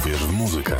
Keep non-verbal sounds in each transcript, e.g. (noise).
Uwierz w muzykę.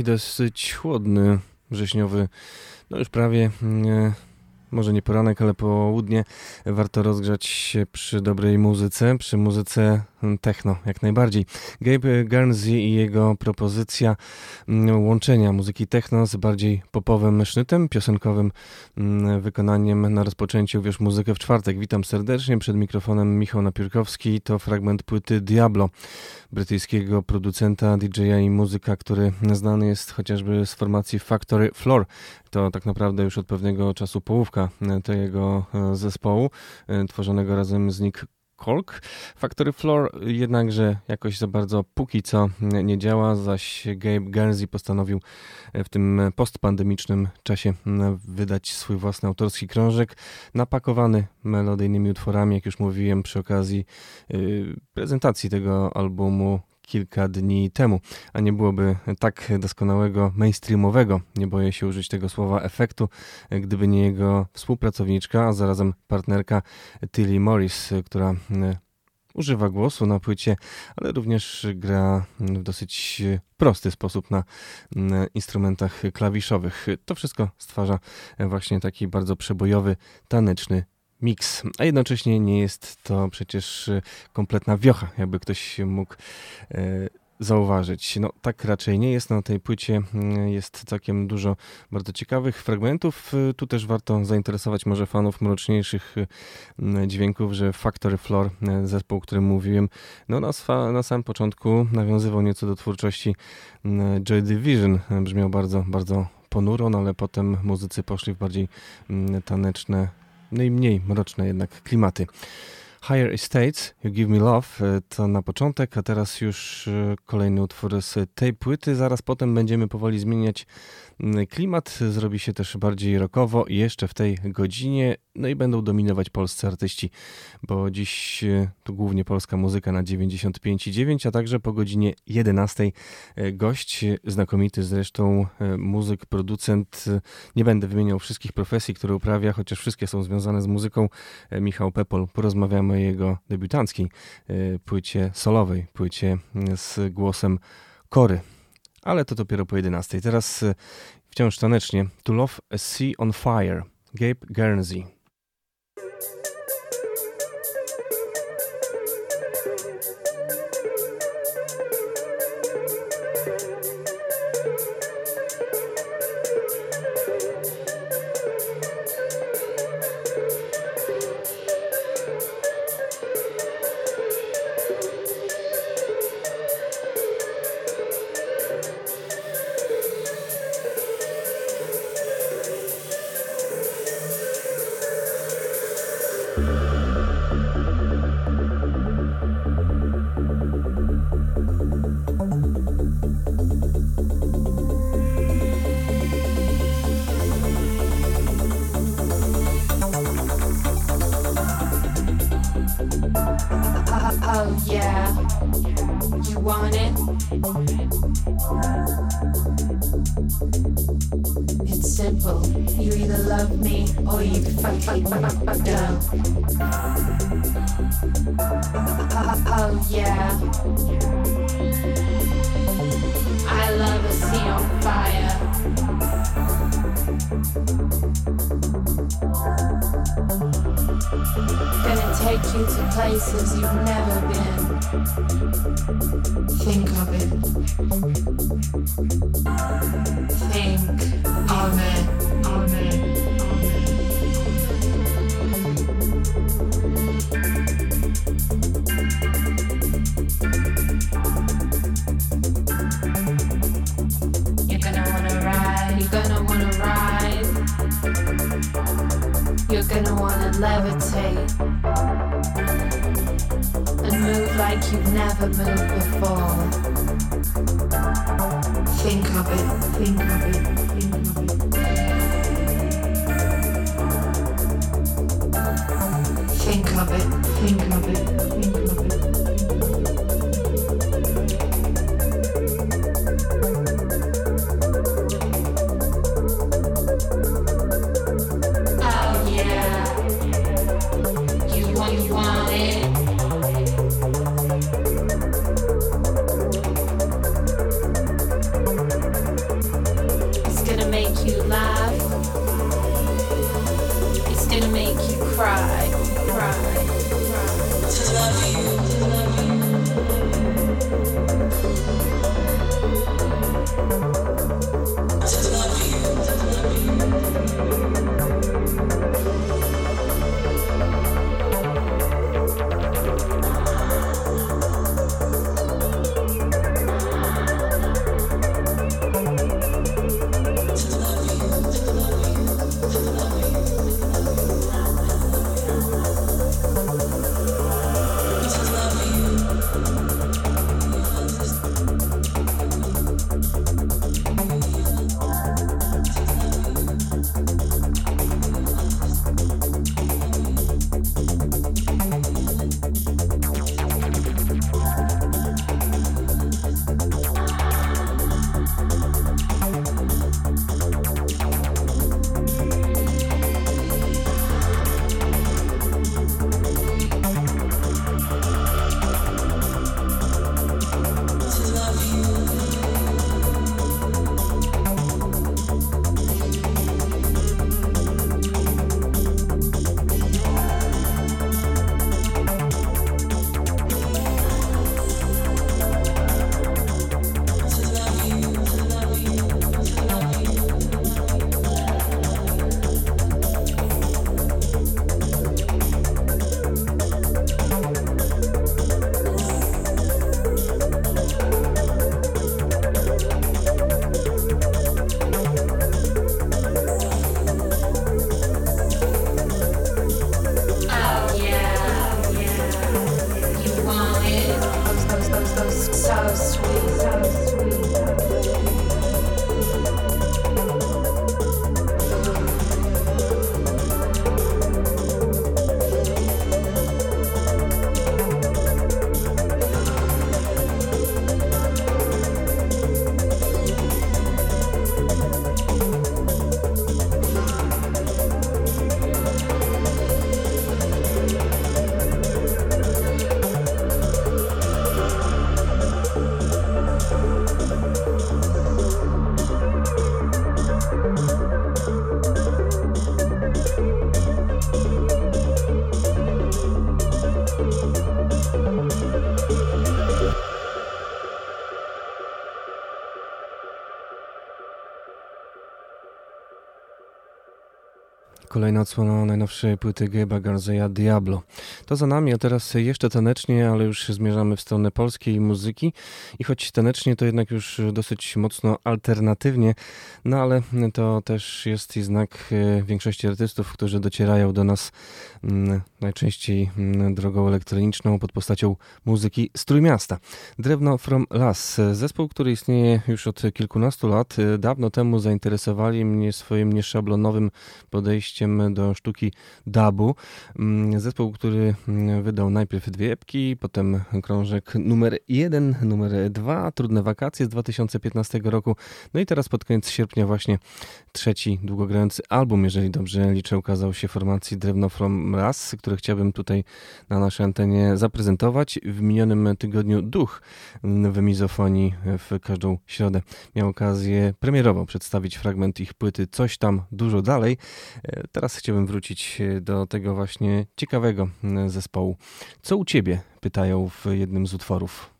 Taki dosyć chłodny, wrześniowy, no już prawie nie, może nie poranek, ale południe, warto rozgrzać się przy dobrej muzyce, przy muzyce techno jak najbardziej. Gabe Guernsey i jego propozycja mm, łączenia muzyki techno z bardziej popowym sznytem, piosenkowym mm, wykonaniem na rozpoczęciu Wiesz Muzykę w czwartek. Witam serdecznie, przed mikrofonem Michał Napiórkowski, to fragment płyty Diablo, brytyjskiego producenta, DJ-a i muzyka, który znany jest chociażby z formacji Factory Floor. To tak naprawdę już od pewnego czasu połówka tego e, zespołu, e, tworzonego razem z Nick Kolk. Factory Floor jednakże jakoś za bardzo póki co nie działa, zaś Gabe Guernsey postanowił w tym postpandemicznym czasie wydać swój własny autorski krążek, napakowany melodyjnymi utworami, jak już mówiłem przy okazji y, prezentacji tego albumu kilka dni temu, a nie byłoby tak doskonałego mainstreamowego, nie boję się użyć tego słowa, efektu, gdyby nie jego współpracowniczka, a zarazem partnerka Tilly Morris, która e, używa głosu na płycie, ale również gra w dosyć prosty sposób na instrumentach klawiszowych. To wszystko stwarza właśnie taki bardzo przebojowy, taneczny miks, a jednocześnie nie jest to przecież y, kompletna wiocha, jakby ktoś mógł e, zauważyć. No tak raczej nie jest. Na tej płycie mm, jest całkiem dużo bardzo ciekawych fragmentów. Y, tu też warto zainteresować może fanów mroczniejszych y, dźwięków, że Factory Floor, zespół, o którym mówiłem, no na, na samym początku nawiązywał nieco do twórczości Joy Division. Brzmiał bardzo, bardzo ponuro, no ale potem muzycy poszli w bardziej taneczne no i mniej mroczne jednak klimaty. Higher Estates, You Give Me Love e, to na początek, a teraz już e, kolejny utwór z tej płyty. Zaraz potem będziemy powoli zmieniać klimat, zrobi się też bardziej rockowo jeszcze w tej godzinie, no i będą dominować polscy artyści, bo dziś e, to głównie polska muzyka na 95,9, a także po godzinie 11 gość, znakomity zresztą muzyk, producent, nie będę wymieniał wszystkich profesji, które uprawia, chociaż wszystkie są związane z muzyką, Michał Pepol. Porozmawiamy o jego debiutanckiej e, płycie solowej, płycie z głosem Kory. Ale to dopiero po 11. Teraz e, wciąż tanecznie To Love a Sea on Fire, Gabe Guernsey. take you to places you've never been. Think of it. Think of it. Think of it, think of it. Kolejna odsłona najnowszej płyty Gabe'a Garzeya Diablo. To za nami, a teraz jeszcze tanecznie, ale już zmierzamy w stronę polskiej muzyki i choć tanecznie to jednak już dosyć mocno alternatywnie, no ale to też jest i znak e, większości artystów, którzy docierają do nas mm, najczęściej mm, drogą elektroniczną pod postacią muzyki z Trójmiasta. Drewno from Las, zespół, który istnieje już od kilkunastu lat. Dawno temu zainteresowali mnie swoim nieszablonowym podejściem do sztuki dubu. Mm, zespół, który wydał najpierw dwie epki, potem krążek numer jeden, numer dwa, Trudne wakacje z 2015 roku. No i teraz pod koniec sierpnia właśnie trzeci długogrający album, jeżeli dobrze liczę, ukazał się formacji Drewno From Ras, który chciałbym tutaj na naszej antenie zaprezentować. W minionym tygodniu Duch w Mizofonii w każdą środę miał okazję premierowo przedstawić fragment ich płyty Coś tam dużo dalej. E, teraz chciałbym wrócić do tego właśnie ciekawego zespołu. Co u ciebie? Pytają w jednym z utworów.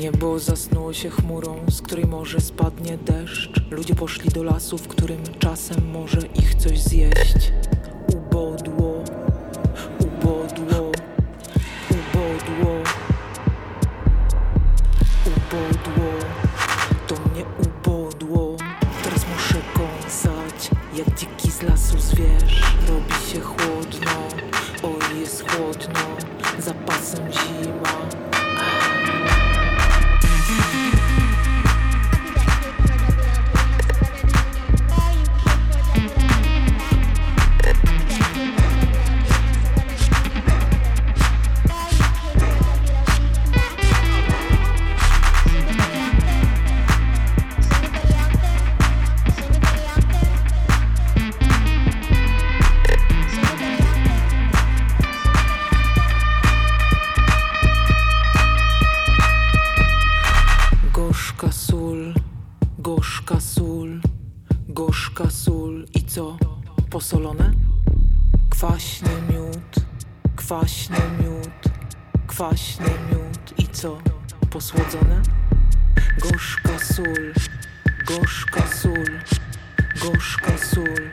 Niebo zasnuło się chmurą, z której może spadnie deszcz. Ludzie poszli do lasu, w którym czasem może ich coś zjeść. bold war. kwaśny miód i co? Posłodzone? Gorzka sól, gorzka sól, gorzka sól.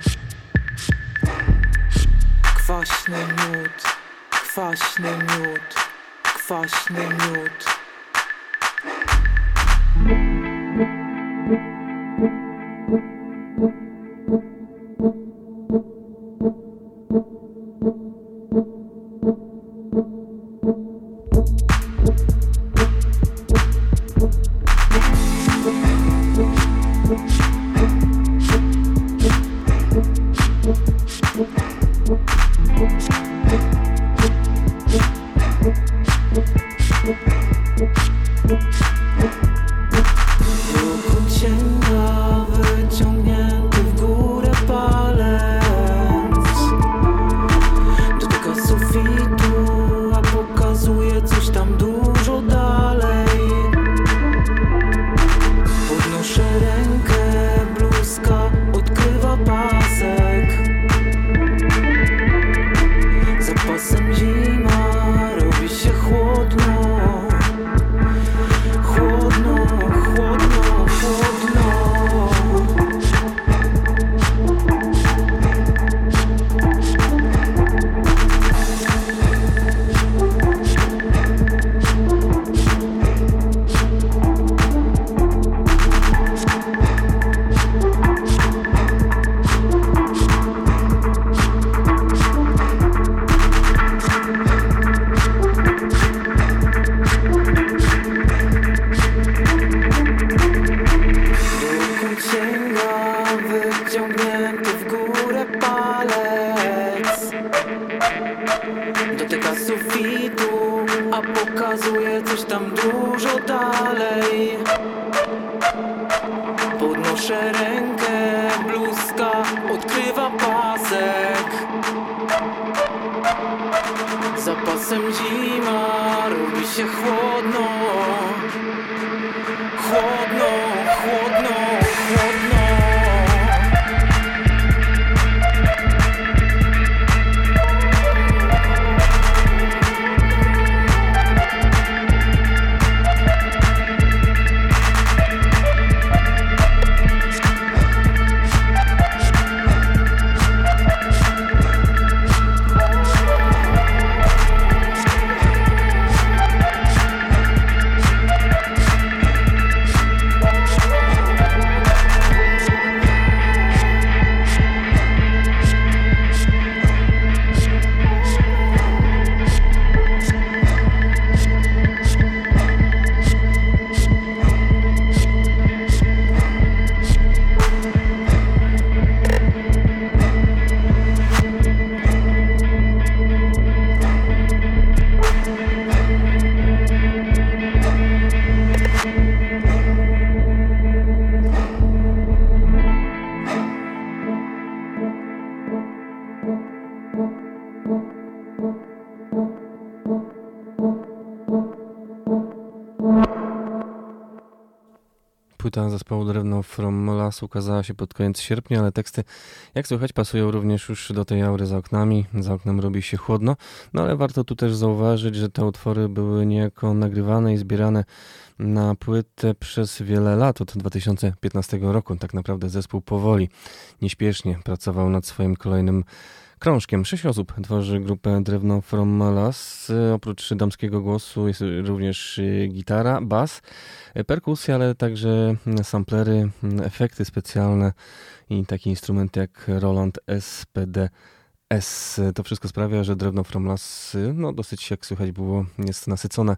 Kwaśny miód, kwaśny miód, kwaśny miód. Kwaśny miód. Las ukazała się pod koniec sierpnia, ale teksty, jak słychać, pasują również już do tej aury za oknami. Za oknem robi się chłodno, no ale warto tu też zauważyć, że te utwory były niejako nagrywane i zbierane na płytę przez wiele lat, od 2015 roku. Tak naprawdę zespół powoli, nieśpiesznie pracował nad swoim kolejnym krążkiem. Sześć osób tworzy grupę Drewno From Malas. Oprócz damskiego głosu jest również y, gitara, bas, y, perkusja, ale także samplery, efekty specjalne i takie instrumenty jak Roland SPD. S. To wszystko sprawia, że drewno From Las, y, no dosyć jak słychać było, jest nasycone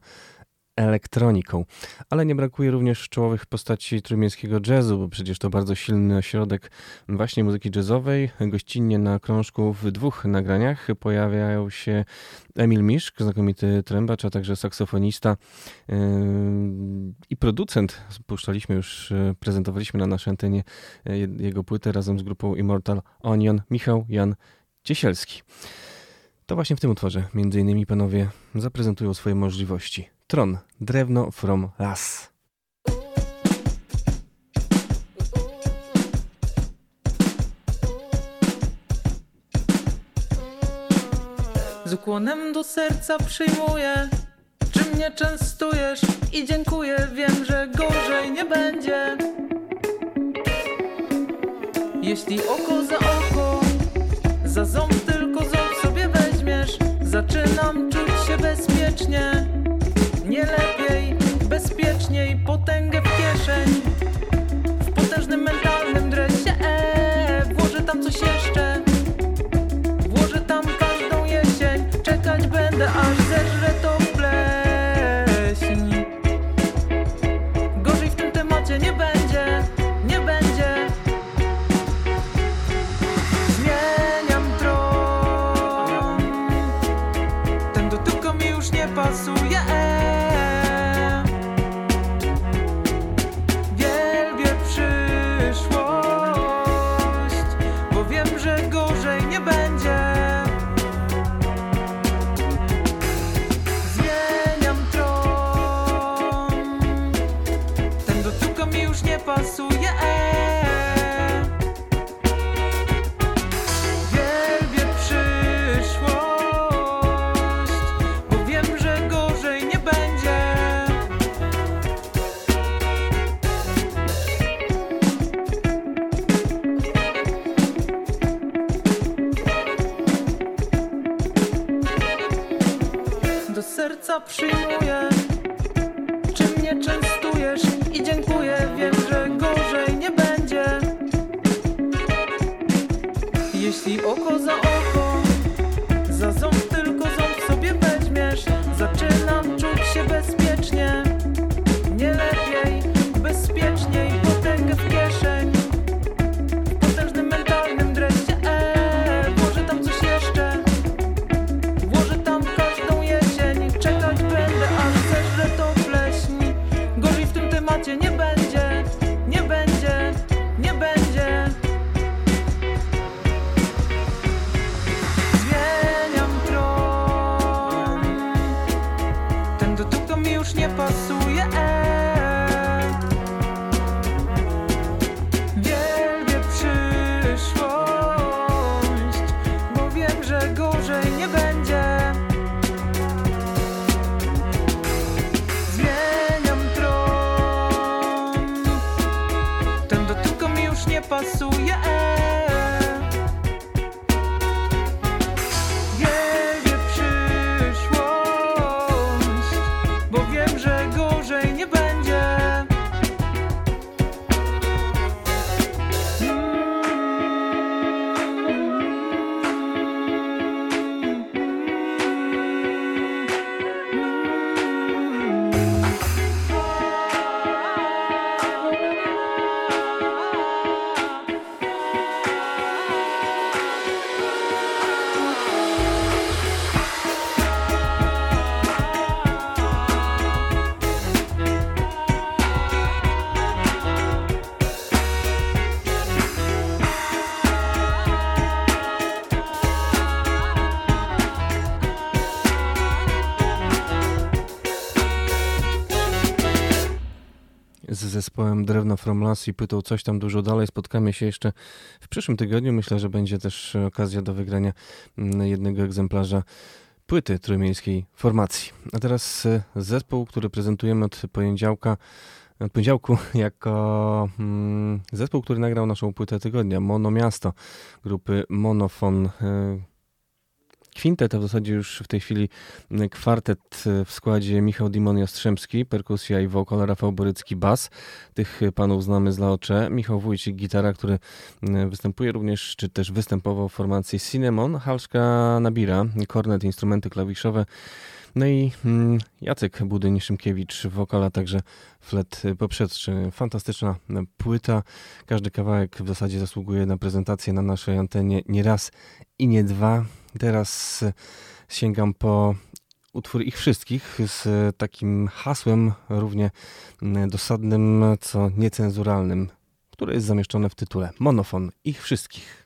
elektroniką. Ale nie brakuje również czołowych postaci trójmiejskiego jazzu, bo przecież to bardzo silny ośrodek właśnie muzyki jazzowej. Gościnnie na krążku w dwóch nagraniach pojawiają się Emil Miszk, znakomity trębacz, a także saksofonista yy, i producent. Puszczaliśmy już, yy, prezentowaliśmy na naszej antenie yy, jego płytę razem z grupą Immortal Onion, Michał Jan Ciesielski. To właśnie w tym utworze, między innymi panowie zaprezentują swoje możliwości. Tron, drewno from las. Z ukłonem do serca przyjmuję, czy mnie częstujesz i dziękuję, wiem, że gorzej nie będzie. Jeśli oko za oko, za ząb tylko ząb sobie weźmiesz, zaczynam czuć się bezpiecznie nie lepiej, bezpieczniej, potęgę w kieszeń. W potężnym mentalnym dresie, e, włożę tam coś jeszcze. Do serca zespołem Drewno From Las i pytał coś tam dużo dalej. Spotkamy się jeszcze w przyszłym tygodniu. Myślę, że będzie też okazja do wygrania mm, jednego egzemplarza płyty trójmiejskiej formacji. A teraz e, zespół, który prezentujemy od poniedziałka od poniedziałku (laughs) jako mm, zespół, który nagrał naszą płytę tygodnia, Mono Miasto grupy Monofon. Kwintet, a w zasadzie już w tej chwili kwartet w składzie Michał Dimon Jastrzębski, perkusja i wokal, Rafał Borycki bas. Tych panów znamy z Laocze. Michał Wójcik gitara, który występuje również, czy też występował w formacji Cinnamon, Halszka Nabira, kornet, instrumenty klawiszowe. No i mm, Jacek Budyń-Szymkiewicz, wokala, także flet poprzedczy. Fantastyczna płyta. Każdy kawałek w zasadzie zasługuje na prezentację na naszej antenie nie raz i nie dwa. Teraz sięgam po utwór ich wszystkich z takim hasłem równie dosadnym, co niecenzuralnym, które jest zamieszczone w tytule. Monofon ich wszystkich.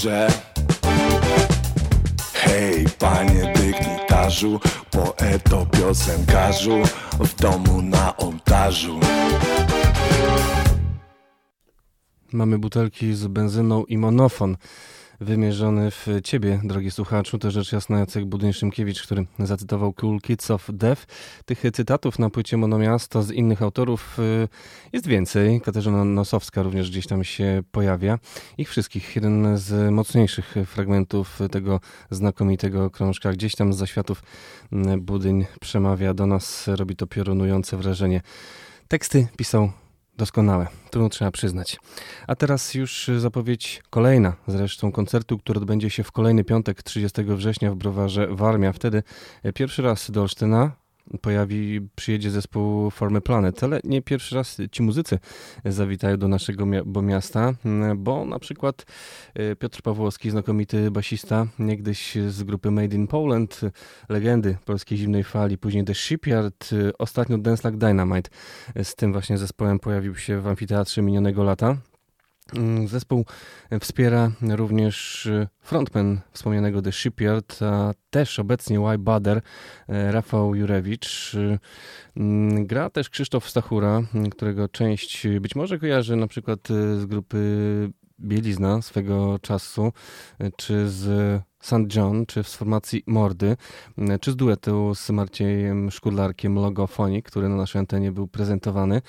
Kolorze. Hej, panie dygnitarzu, poeto, piosenkarzu, w domu na ołtarzu. Mamy butelki z benzyną i monofon wymierzony w ciebie, drogi słuchaczu. To rzecz jasna Jacek Budyń-Szymkiewicz, który zacytował Cool Kids of Death. Tych cytatów na płycie Monomiasto z innych autorów y, jest więcej. Katarzyna Nosowska również gdzieś tam się pojawia. Ich wszystkich, jeden z mocniejszych fragmentów tego znakomitego krążka. Gdzieś tam z zaświatów y, Budyń przemawia do nas, robi to piorunujące wrażenie. Teksty pisał Doskonałe, trudno trzeba przyznać. A teraz już zapowiedź kolejna zresztą koncertu, który odbędzie się w kolejny piątek 30 września w Browarze Warmia. Wtedy pierwszy raz do Olsztyna pojawi, przyjedzie zespół Formy Planet, ale nie pierwszy raz ci muzycy zawitają do naszego miasta, bo na przykład e, Piotr Pawłowski, znakomity basista, niegdyś z grupy Made in Poland, legendy polskiej zimnej fali, później The Shipyard, ostatnio Dance Like Dynamite. Z tym właśnie zespołem pojawił się w amfiteatrze minionego lata. Mm, zespół wspiera również y, frontman wspomnianego The Shipyard, a też obecnie Y Bader, e, Rafał Jurewicz. Y, mm, gra też Krzysztof Stachura, którego część być może kojarzy na przykład y, z grupy Bielizna swego czasu, czy z St. John, czy z formacji Mordy, czy z duetu z Marciejem Szkudlarkiem Logofonik, który na naszej antenie był prezentowany.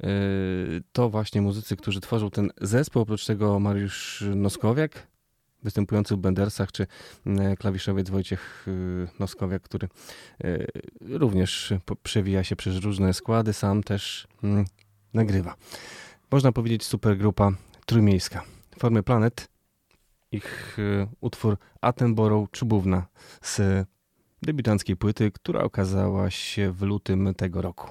Yy, to właśnie muzycy, którzy tworzą ten zespół. Oprócz tego Mariusz Noskowiak, występujący w Bendersach, czy yy, klawiszowiec Wojciech yy, Noskowiak, który również przewija się przez różne składy, sam też mm, nagrywa. Można powiedzieć supergrupa trójmiejska. Formy Planet ich y, utwór Attenborough Czubówna z debiutanckiej płyty, która okazała się w lutym tego roku.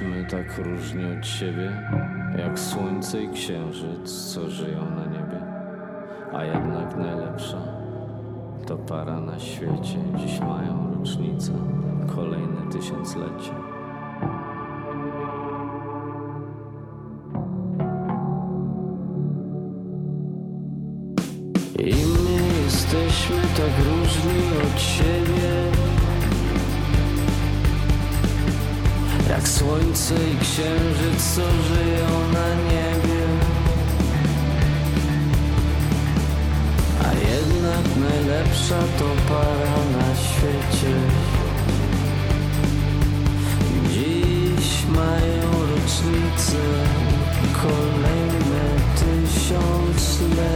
jesteśmy tak różni od siebie, jak słońce i księżyc, co żyją na niebie. A jednak najlepsza to para na świecie. Dziś mają rocznicę, kolejne tysiąclecie. I my jesteśmy tak różni od siebie Jak słońce i księżyc, co żyją na niebie. A jednak najlepsza to para na świecie. Dziś mają rocznicę Kolejne tysiąclecie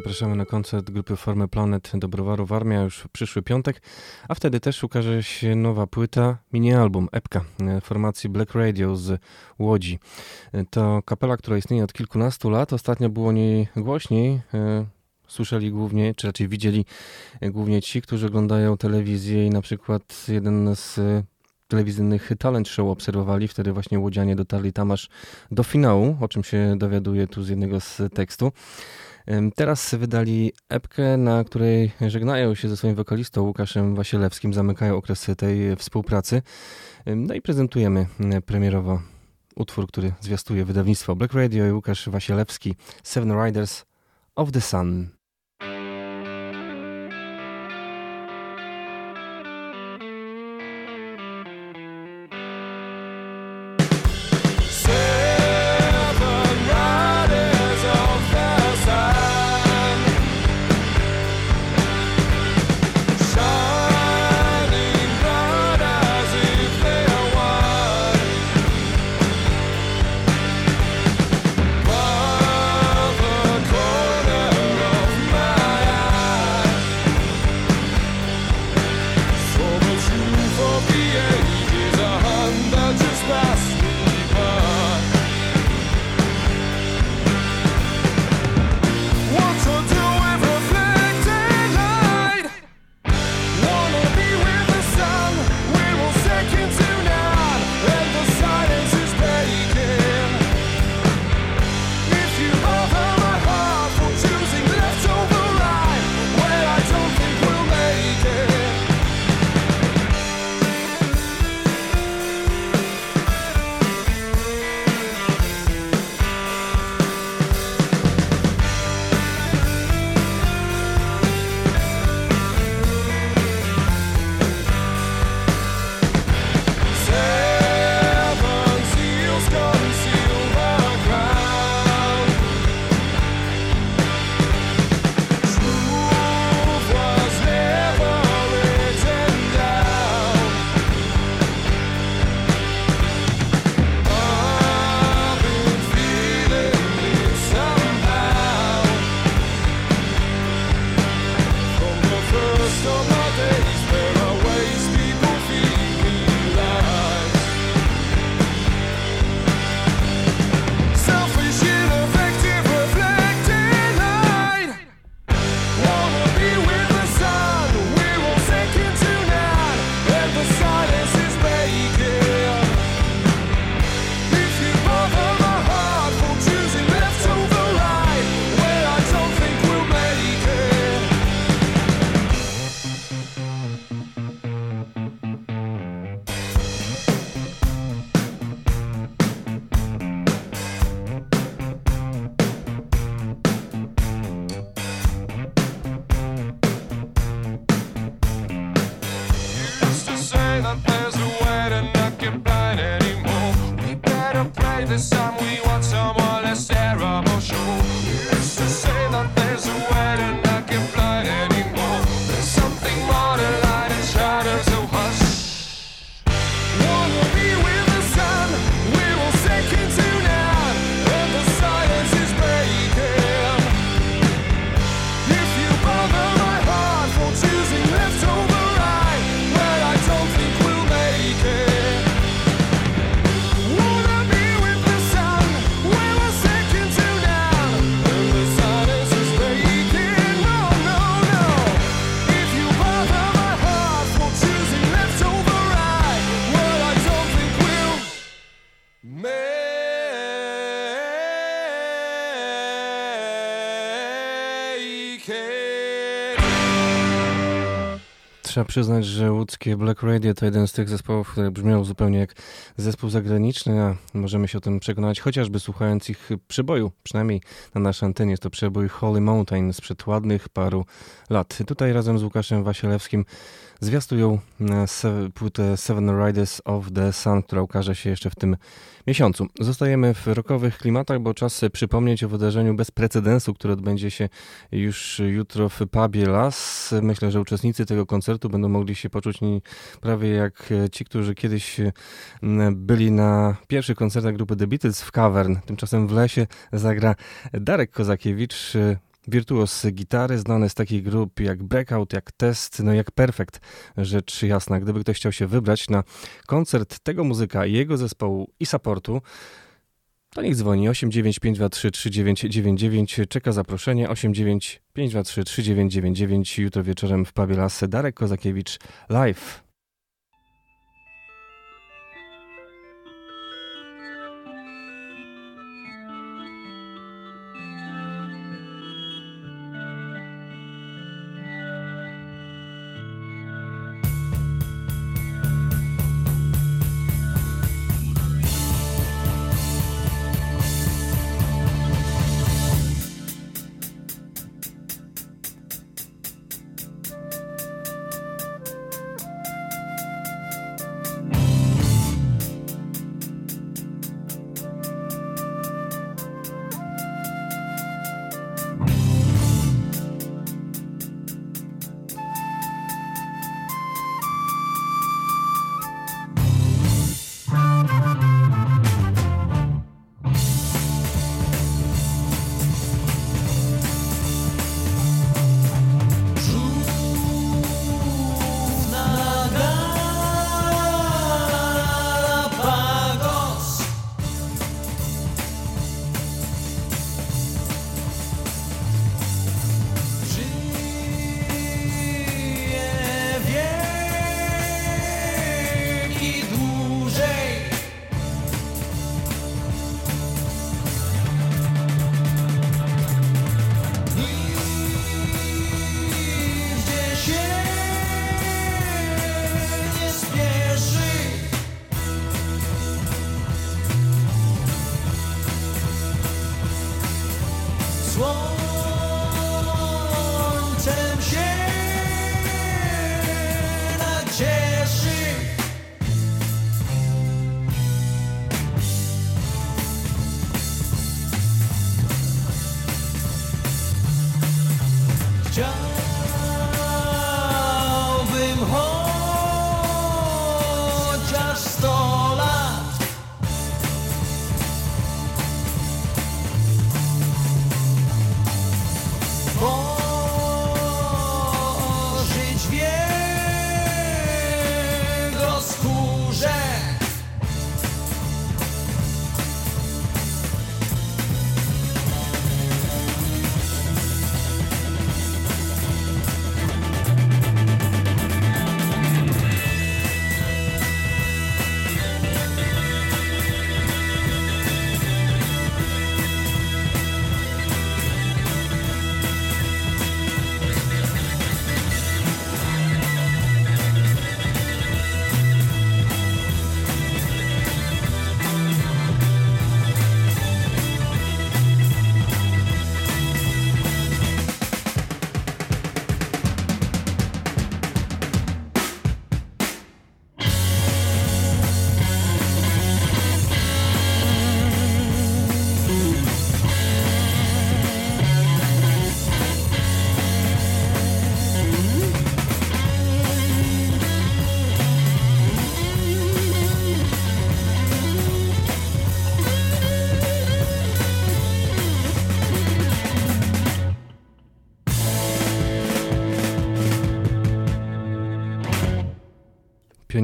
zapraszamy na koncert grupy Formy Planet do Browaru Warmia już przyszły piątek, a wtedy też ukaże się nowa płyta, mini-album, epka e, formacji Black Radio z Łodzi. E, to kapela, która istnieje od kilkunastu lat, ostatnio było o niej głośniej, e, słyszeli głównie, czy raczej widzieli głównie ci, którzy oglądają telewizję i na przykład jeden z telewizyjnych talent show obserwowali. Wtedy właśnie łodzianie dotarli tam aż do finału, o czym się dowiaduje tu z jednego z tekstu. Teraz wydali epkę, na której żegnają się ze swoim wokalistą Łukaszem Wasielewskim, zamykają okres tej współpracy. No i prezentujemy premierowo utwór, który zwiastuje wydawnictwo Black Radio i Łukasz Wasielewski, Seven Riders of the Sun. Trzeba przyznać, że łódzkie Black Radio to jeden z tych zespołów, które brzmiał zupełnie jak zespół zagraniczny, a możemy się o tym przekonać chociażby słuchając ich przeboju, przynajmniej na naszej antenie. Jest to przebój Holy Mountain sprzed ładnych paru lat. Tutaj razem z Łukaszem Wasielewskim zwiastują e, płytę Seven Riders of the Sun, która ukaże się jeszcze w tym miesiącu. Zostajemy w rokowych klimatach, bo czas przypomnieć o wydarzeniu bez precedensu, które odbędzie się już jutro w pubie Las. Myślę, że uczestnicy tego koncertu będą mogli się poczuć prawie jak ci, którzy kiedyś byli na pierwszych koncertach grupy The Beatles w Cavern. Tymczasem w lesie zagra Darek Kozakiewicz, Wirtuos gitary, znany z takich grup jak Breakout, jak Test, no jak Perfect, rzecz jasna. Gdyby ktoś chciał się wybrać na koncert tego muzyka jego zespołu i supportu, to niech dzwoni 895233999, czeka zaproszenie 895233999, jutro wieczorem w Pabie Lasy Darek Kozakiewicz live.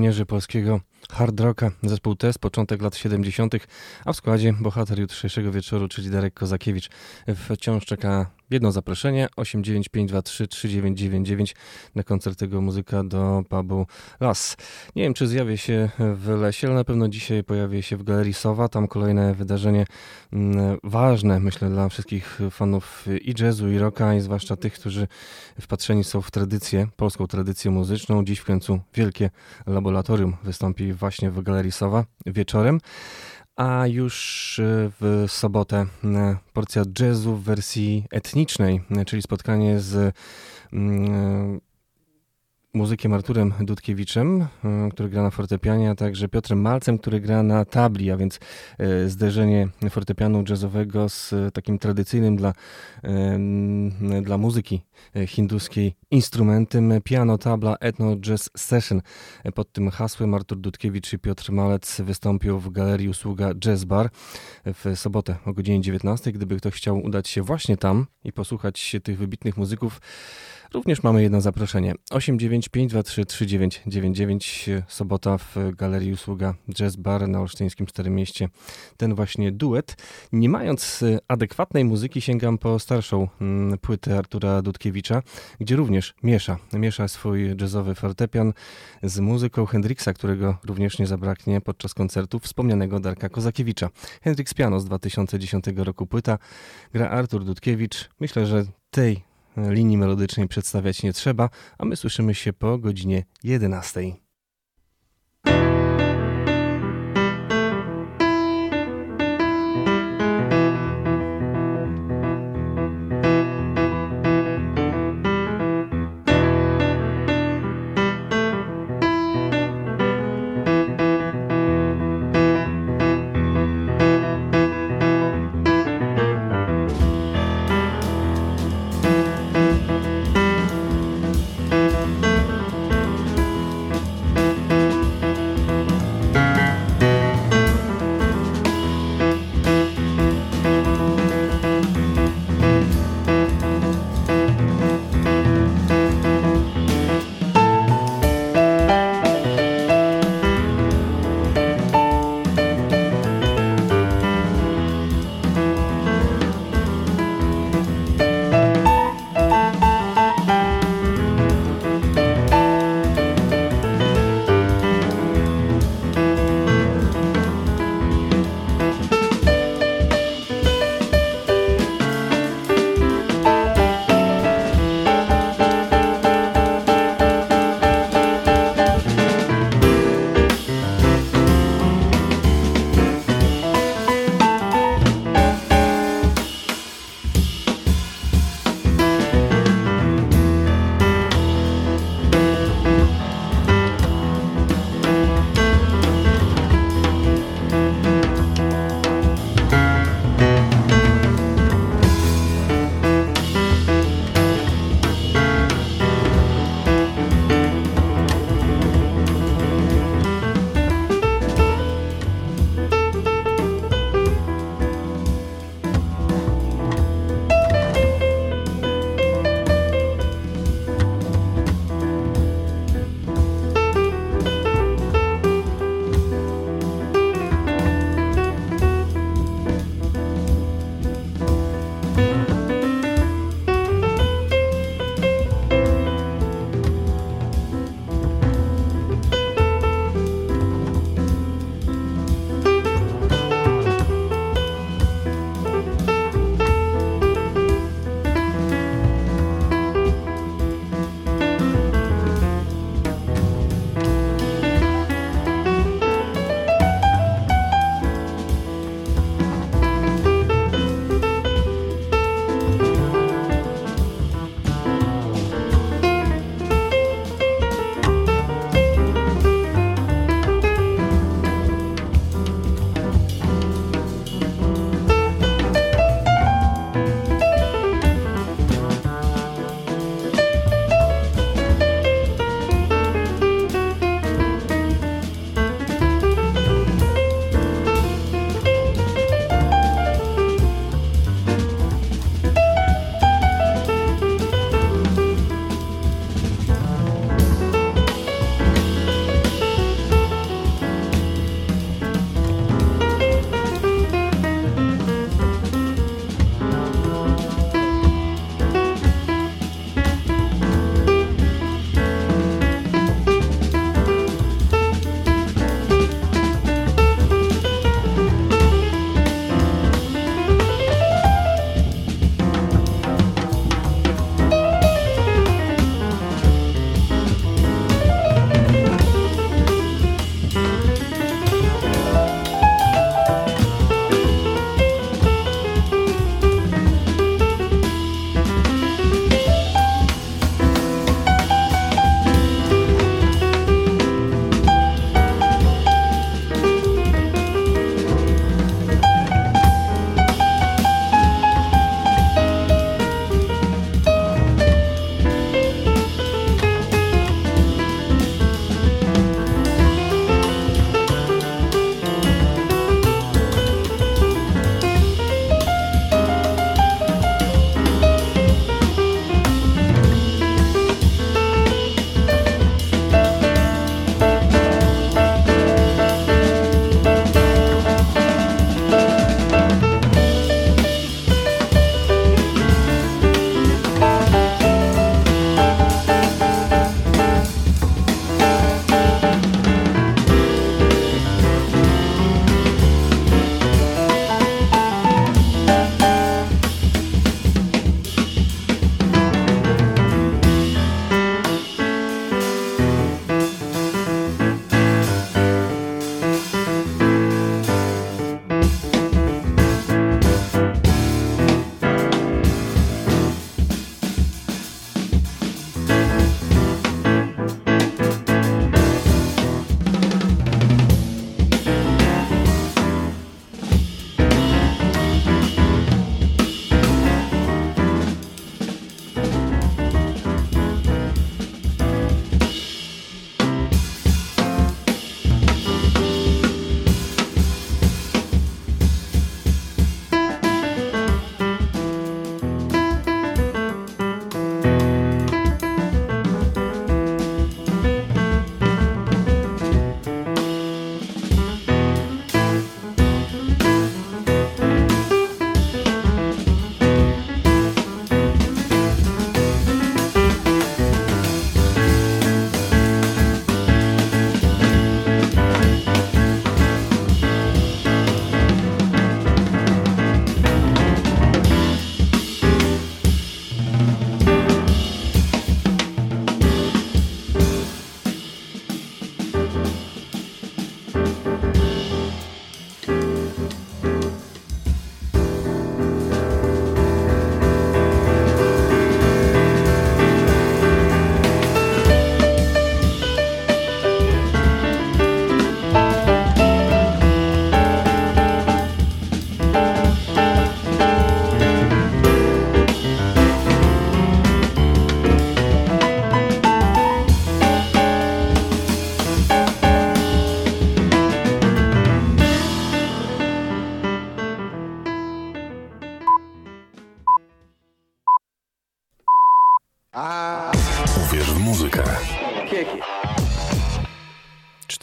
Pionierzy polskiego hard rocka, zespół Test, początek lat 70., a w składzie bohater jutrzejszego wieczoru, czyli Darek Kozakiewicz. Wciąż czeka jedno zaproszenie 89523 3999 na koncert tego muzyka do pubu Las. Nie wiem, czy zjawię się w lesie, ale na pewno dzisiaj pojawię się w Galerii Sowa. Tam kolejne wydarzenie mm, ważne, myślę, dla wszystkich fanów i jazzu, i rocka, i zwłaszcza tych, którzy wpatrzeni są w tradycję, polską tradycję muzyczną. Dziś w końcu wielkie laboratorium wystąpi właśnie w Galerii Sowa wieczorem a już e, w sobotę e, porcja jazzu w wersji etnicznej, e, czyli spotkanie z mm, muzykiem Arturem Dudkiewiczem, y, który gra na fortepianie, a także Piotrem Malcem, który gra na tabli, a więc y, zderzenie fortepianu jazzowego z takim tradycyjnym dla, dla muzyki hinduskiej instrumentem piano tabla Ethno Jazz Session. Pod tym hasłem Artur Dudkiewicz i Piotr Malec wystąpią w galerii usługa Jazz Bar w sobotę o godzinie 19. Gdyby ktoś chciał udać się właśnie tam i posłuchać tych wybitnych muzyków, Również mamy jedno zaproszenie. 895233999 sobota w Galerii Usługa Jazz Bar na Olsztyńskim Starym Mieście. Ten właśnie duet. Nie mając y, adekwatnej muzyki sięgam po starszą mm, płytę Artura Dudkiewicza, gdzie również miesza. Miesza swój jazzowy fortepian z muzyką Hendrixa, którego również nie zabraknie podczas koncertu wspomnianego Darka Kozakiewicza. Hendrix Piano z 2010 roku płyta. Gra Artur Dudkiewicz. Myślę, że tej linii melodycznej przedstawiać nie trzeba, a my słyszymy się po godzinie 11.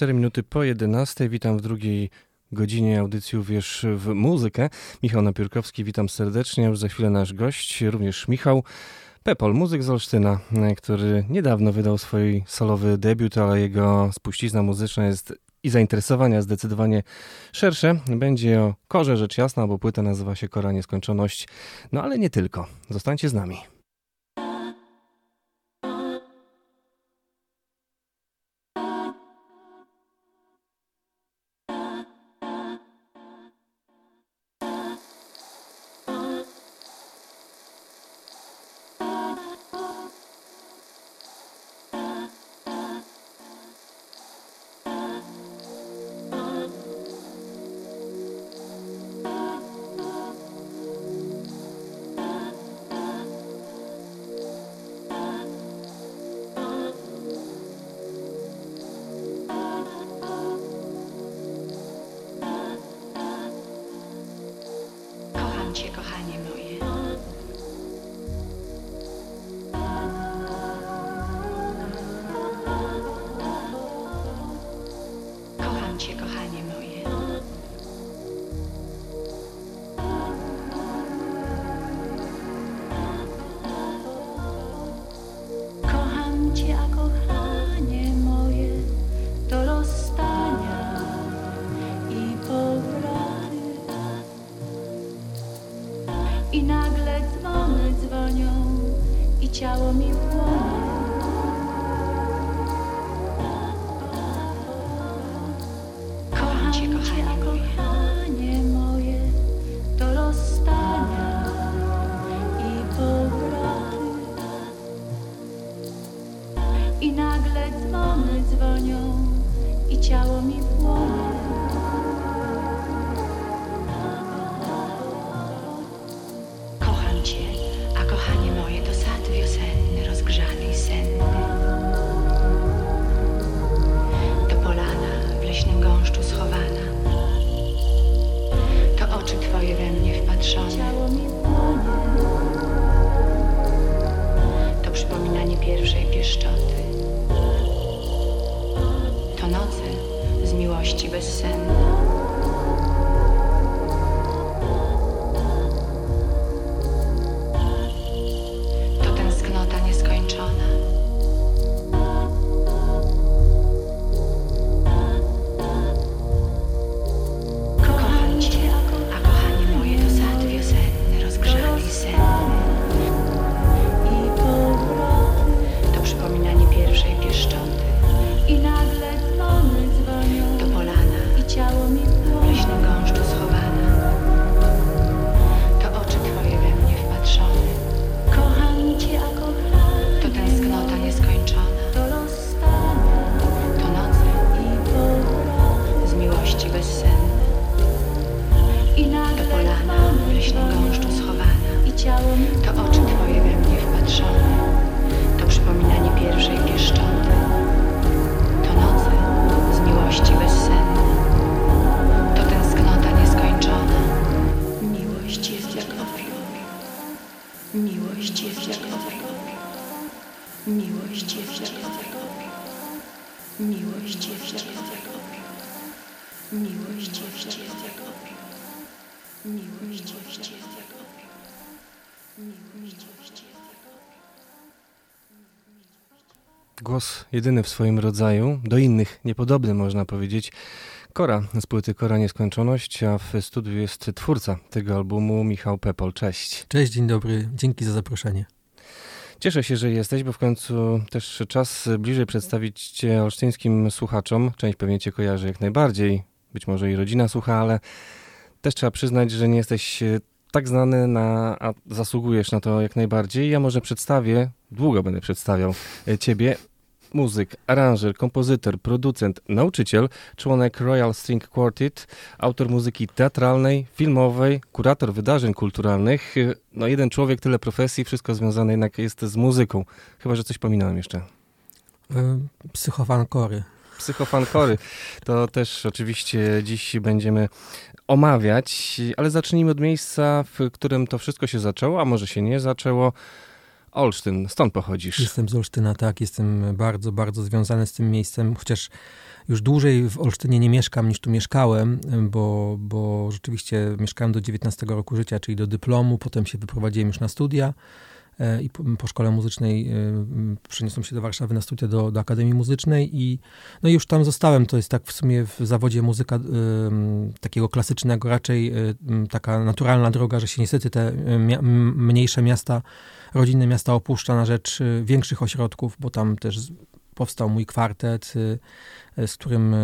4 minuty po 11. Witam w drugiej godzinie audycji Uwierz w muzykę. Michał Napiórkowski, witam serdecznie. Już za chwilę nasz gość, również Michał Pepol, muzyk z Olsztyna, który niedawno wydał swój solowy debiut, ale jego spuścizna muzyczna jest i zainteresowania zdecydowanie szersze. Będzie o korze rzecz jasna, bo płyta nazywa się Kora Nieskończoność. No ale nie tylko. Zostańcie z nami. Głos jedyny w swoim rodzaju, do innych niepodobny można powiedzieć. Kora z płyty Kora Nieskończoność, a w studiu jest twórca tego albumu Michał Pepol. Cześć. Cześć, dzień dobry, dzięki za zaproszenie. Cieszę się, że jesteś, bo w końcu też czas bliżej przedstawić Cię olsztyńskim słuchaczom. Część pewnie Cię kojarzy jak najbardziej, być może i rodzina słucha, ale też trzeba przyznać, że nie jesteś tak znany, na, a zasługujesz na to jak najbardziej. Ja może przedstawię, długo będę przedstawiał e, ciebie. Muzyk, aranżer, kompozytor, producent, nauczyciel, członek Royal String Quartet, autor muzyki teatralnej, filmowej, kurator wydarzeń kulturalnych. No jeden człowiek, tyle profesji, wszystko związane jednak jest z muzyką. Chyba, że coś pominąłem jeszcze. E, psychofankory. Psychofankory. To też oczywiście dziś będziemy omawiać, ale zacznijmy od miejsca, w którym to wszystko się zaczęło, a może się nie zaczęło. Olsztyn, stąd pochodzisz. Jestem z Olsztyna, tak. Jestem bardzo, bardzo związany z tym miejscem, chociaż już dłużej w Olsztynie nie mieszkam niż tu mieszkałem, bo, bo rzeczywiście mieszkałem do 19 roku życia, czyli do dyplomu, potem się wyprowadziłem już na studia i po, szkole muzycznej e, przeniosłem się do Warszawy na studia do, do Akademii Muzycznej i no już tam zostałem. To jest tak w sumie w zawodzie muzyka takiego klasycznego, raczej taka naturalna droga, że się niestety te mniejsze miasta, rodzinne miasta opuszcza na rzecz większych ośrodków, bo tam też powstał mój kwartet, z którym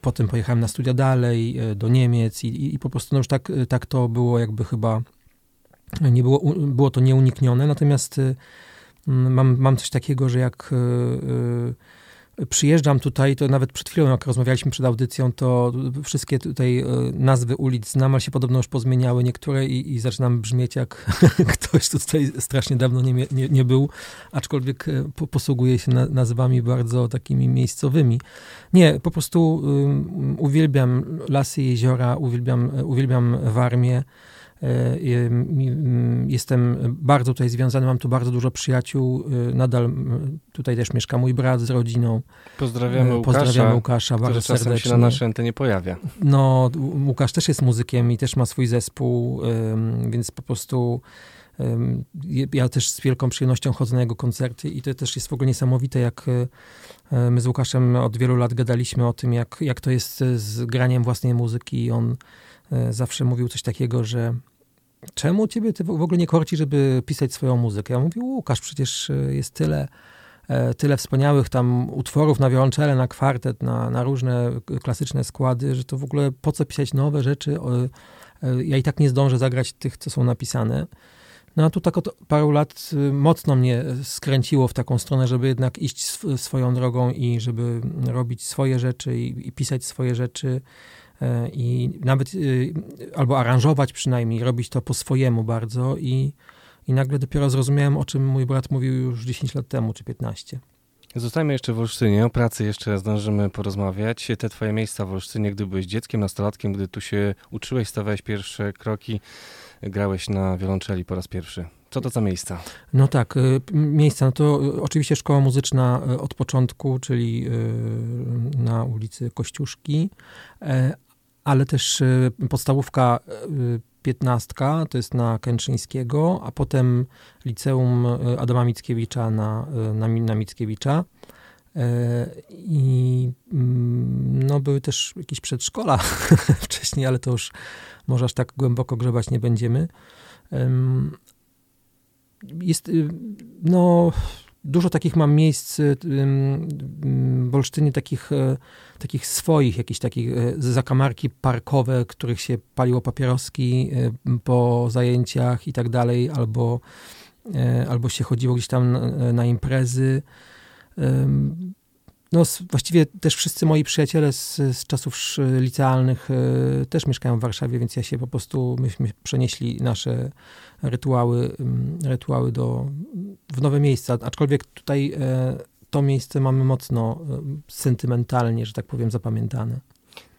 potem pojechałem na studia dalej do Niemiec i, i po prostu no już tak, tak to było jakby chyba, nie było, było to nieuniknione, natomiast mam, mam coś takiego, że jak przyjeżdżam tutaj, to nawet przed chwilą, jak rozmawialiśmy przed audycją, to wszystkie tutaj nazwy ulic znam, ale się podobno już pozmieniały niektóre i, i zaczynam brzmieć jak (laughs) ktoś tutaj strasznie dawno nie, nie, nie był, aczkolwiek posługuje się na, nazwami bardzo takimi miejscowymi. Nie, po prostu um, uwielbiam lasy, jeziora, uwielbiam, uwielbiam Warmię. E, jestem bardzo tutaj związany, mam tu bardzo dużo przyjaciół. E, nadal tutaj też mieszka mój brat z rodziną. Pozdrawiamy e, Łukasza, Pozdrawiamy Łukasza bardzo czasem serdecznie. się na naszej antenie pojawia. No, Łukasz też jest muzykiem i też ma swój zespół, więc po prostu ja też z wielką przyjemnością chodzę na jego koncerty i to też jest w ogóle niesamowite, jak my z Łukaszem od wielu lat gadaliśmy o tym, jak, jak to jest z graniem własnej muzyki i on zawsze mówił coś takiego, że czemu ciebie ty w ogóle nie korci, żeby pisać swoją muzykę? Ja mówię, Łukasz, przecież e, jest tyle, e, tyle wspaniałych tam utworów na wiolonczele, na kwartet, na, na różne klasyczne składy, że to w ogóle po co pisać nowe rzeczy? E, ja i tak nie zdążę zagrać tych, co są napisane. No a tu tak od paru lat mocno mnie skręciło w taką stronę, żeby jednak iść swoją drogą i żeby robić swoje rzeczy i, i pisać swoje rzeczy i nawet y, albo aranżować przynajmniej, robić to po swojemu bardzo i, i nagle dopiero zrozumiałem, o czym mój brat mówił już 10 lat temu, czy 15. Zostajmy jeszcze w Olsztynie, o pracy jeszcze zdążymy porozmawiać. Te twoje miejsca w Olsztynie, gdy byłeś dzieckiem, nastolatkiem, gdy tu się uczyłeś, stawałeś pierwsze kroki, grałeś na wiolonczeli po raz pierwszy. Co to za miejsca? No tak, y, miejsca, no to y, oczywiście szkoła muzyczna od początku, czyli na ulicy Kościuszki, e, ale też y, podstawówka y, piętnastka, to jest na Kęczyńskiego, a potem liceum y, Adama Mickiewicza na, na, na Mickiewicza. E, I mm, no, były też jakieś przedszkola (laughs) wcześniej, ale to już może aż tak głęboko grzebać nie będziemy. Jest, no, dużo takich mam miejsc w Olsztynie, takich, e, takich swoich, jakieś takich e, zakamarki parkowe, których się paliło papieroski e, po zajęciach i tak dalej, albo, albo się chodziło gdzieś tam na, na imprezy. No, właściwie też wszyscy moi przyjaciele z, z czasów licealnych y, też mieszkają w Warszawie, więc ja się po prostu, myśmy przenieśli nasze rytuały, y, rytuały do, w nowe miejsca. Aczkolwiek tutaj y, to miejsce mamy mocno sentymentalnie, że tak powiem, zapamiętane.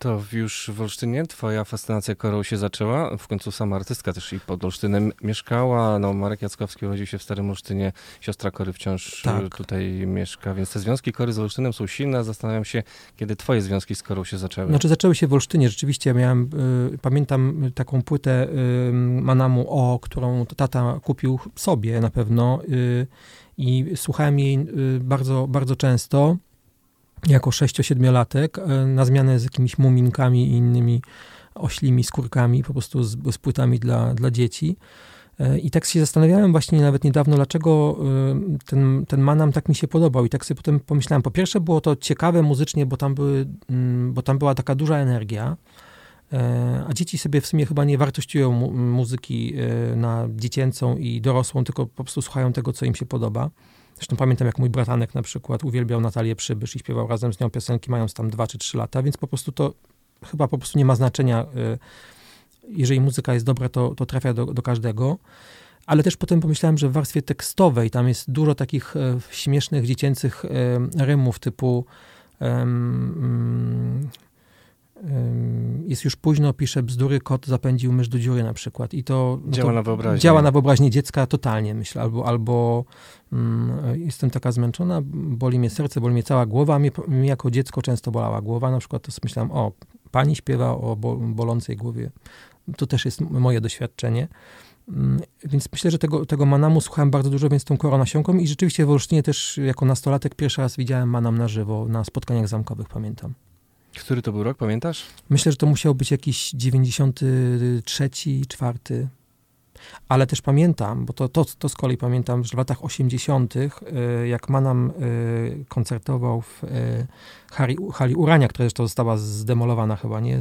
To już w Olsztynie twoja fascynacja korą się zaczęła. W końcu sama artystka też i pod Olsztynem mieszkała. No, Marek Jackowski urodził się w Starym Olsztynie. Siostra Kory wciąż tak. tutaj mieszka, więc te związki Kory z Olsztynem są silne. Zastanawiam się, kiedy twoje związki z Korą się zaczęły. Znaczy zaczęły się w Olsztynie. Rzeczywiście ja miałem, y, pamiętam taką płytę y, Manamu O, którą tata kupił sobie na pewno y, i słuchałem jej y, bardzo, bardzo często jako 6-7-latek e, na zmianę z jakimiś muminkami i innymi oślimi skórkami, po prostu z, z płytami dla, dla dzieci. E, I tak się zastanawiałem właśnie nawet niedawno, dlaczego e, ten, ten Manam tak mi się podobał. I tak sobie potem pomyślałem, po pierwsze było to ciekawe muzycznie, bo tam, były, mm, bo tam była taka duża energia, a dzieci sobie w sumie chyba nie wartościują mu muzyki na dziecięcą i dorosłą, tylko po prostu słuchają tego, co im się podoba. Zresztą pamiętam, jak mój bratanek na przykład uwielbiał Natalię Przybysz i śpiewał razem z nią piosenki, mając tam dwa czy trzy lata, więc po prostu to chyba po prostu nie ma znaczenia. Y, jeżeli muzyka jest dobra, to, to trafia do, do każdego. Ale też potem pomyślałem, że w warstwie tekstowej tam jest dużo takich e, śmiesznych, dziecięcych e, rymów typu um, jest już późno, pisze bzdury, kot zapędził mysz do dziury na przykład. I to, no Działa to na wyobraźnię. działa na wyobraźnię dziecka totalnie, myślę. Albo, albo mm, jestem taka zmęczona, boli mnie serce, boli mnie cała głowa. Mnie, mnie jako dziecko często bolała głowa. Na przykład to myślałam, o, pani śpiewa o bo, bolącej głowie. To też jest moje doświadczenie. Mm, Więc myślę, że tego, tego Manamu słuchałem bardzo dużo, więc tą koronasiąką i rzeczywiście w Olsztynie też jako nastolatek pierwszy raz widziałem Manam na żywo, na spotkaniach zamkowych, pamiętam. Który to był rok, pamiętasz? Myślę, że to musiał być jakiś 93, 4. Ale też pamiętam, bo to, to, to z kolei pamiętam, że w latach 80., y, jak Manam y, koncertował w y, hali, hali Urania, która zresztą została zdemolowana chyba, nie?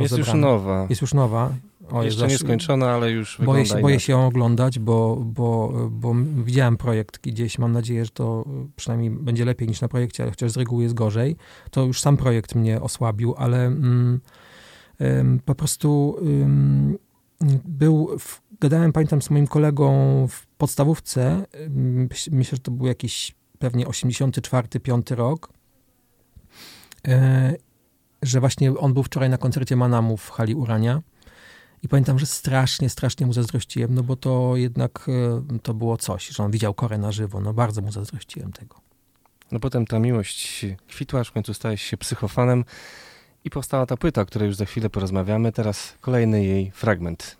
Jest już nowa. Jest już nowa. O, Jeszcze nie skończona, ale już Boję się, boję się ją oglądać, bo, bo, bo widziałem projekt gdzieś. Mam nadzieję, że to przynajmniej będzie lepiej niż na projekcie, ale chociaż z reguły jest gorzej. To już sam projekt mnie osłabił, ale mm, em, po prostu ym, był, w, gadałem, pamiętam, z moim kolegą w podstawówce. ym, Myślę, że to był jakiś pewnie 84-5 rok. E, że właśnie on był wczoraj na koncercie Manamu w hali Urania. I pamiętam, że strasznie, strasznie mu zazdrościłem, no bo to jednak e, to było coś, że on widział Korę na żywo. No bardzo mu zazdrościłem tego. No potem ta miłość kwitła, aż w końcu stałeś się psychofanem i powstała ta płyta, o której już za chwilę porozmawiamy. Teraz kolejny jej fragment.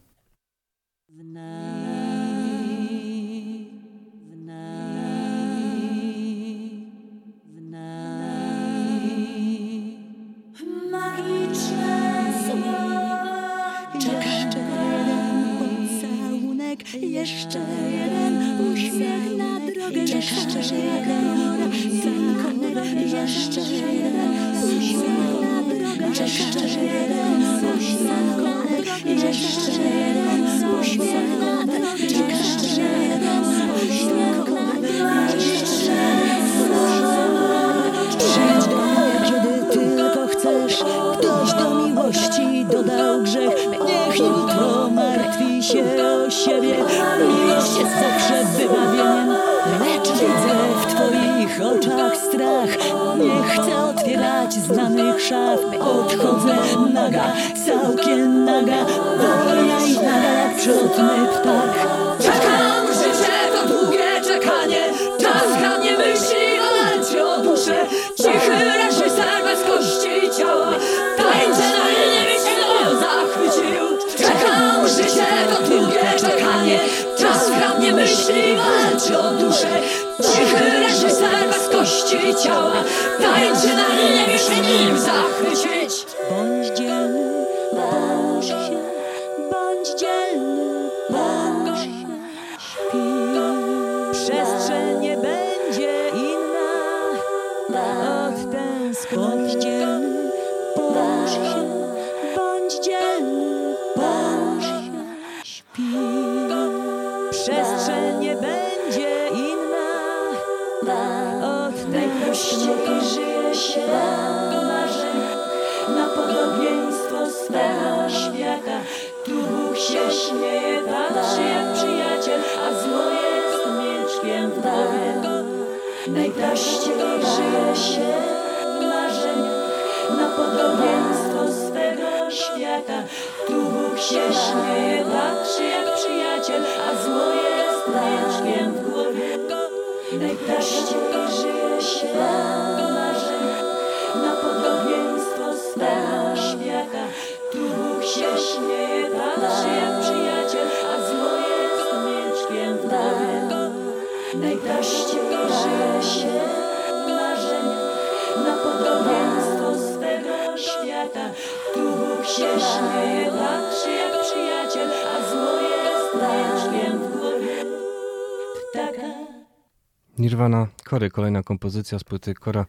Kory, kolejna kompozycja z płyty Kora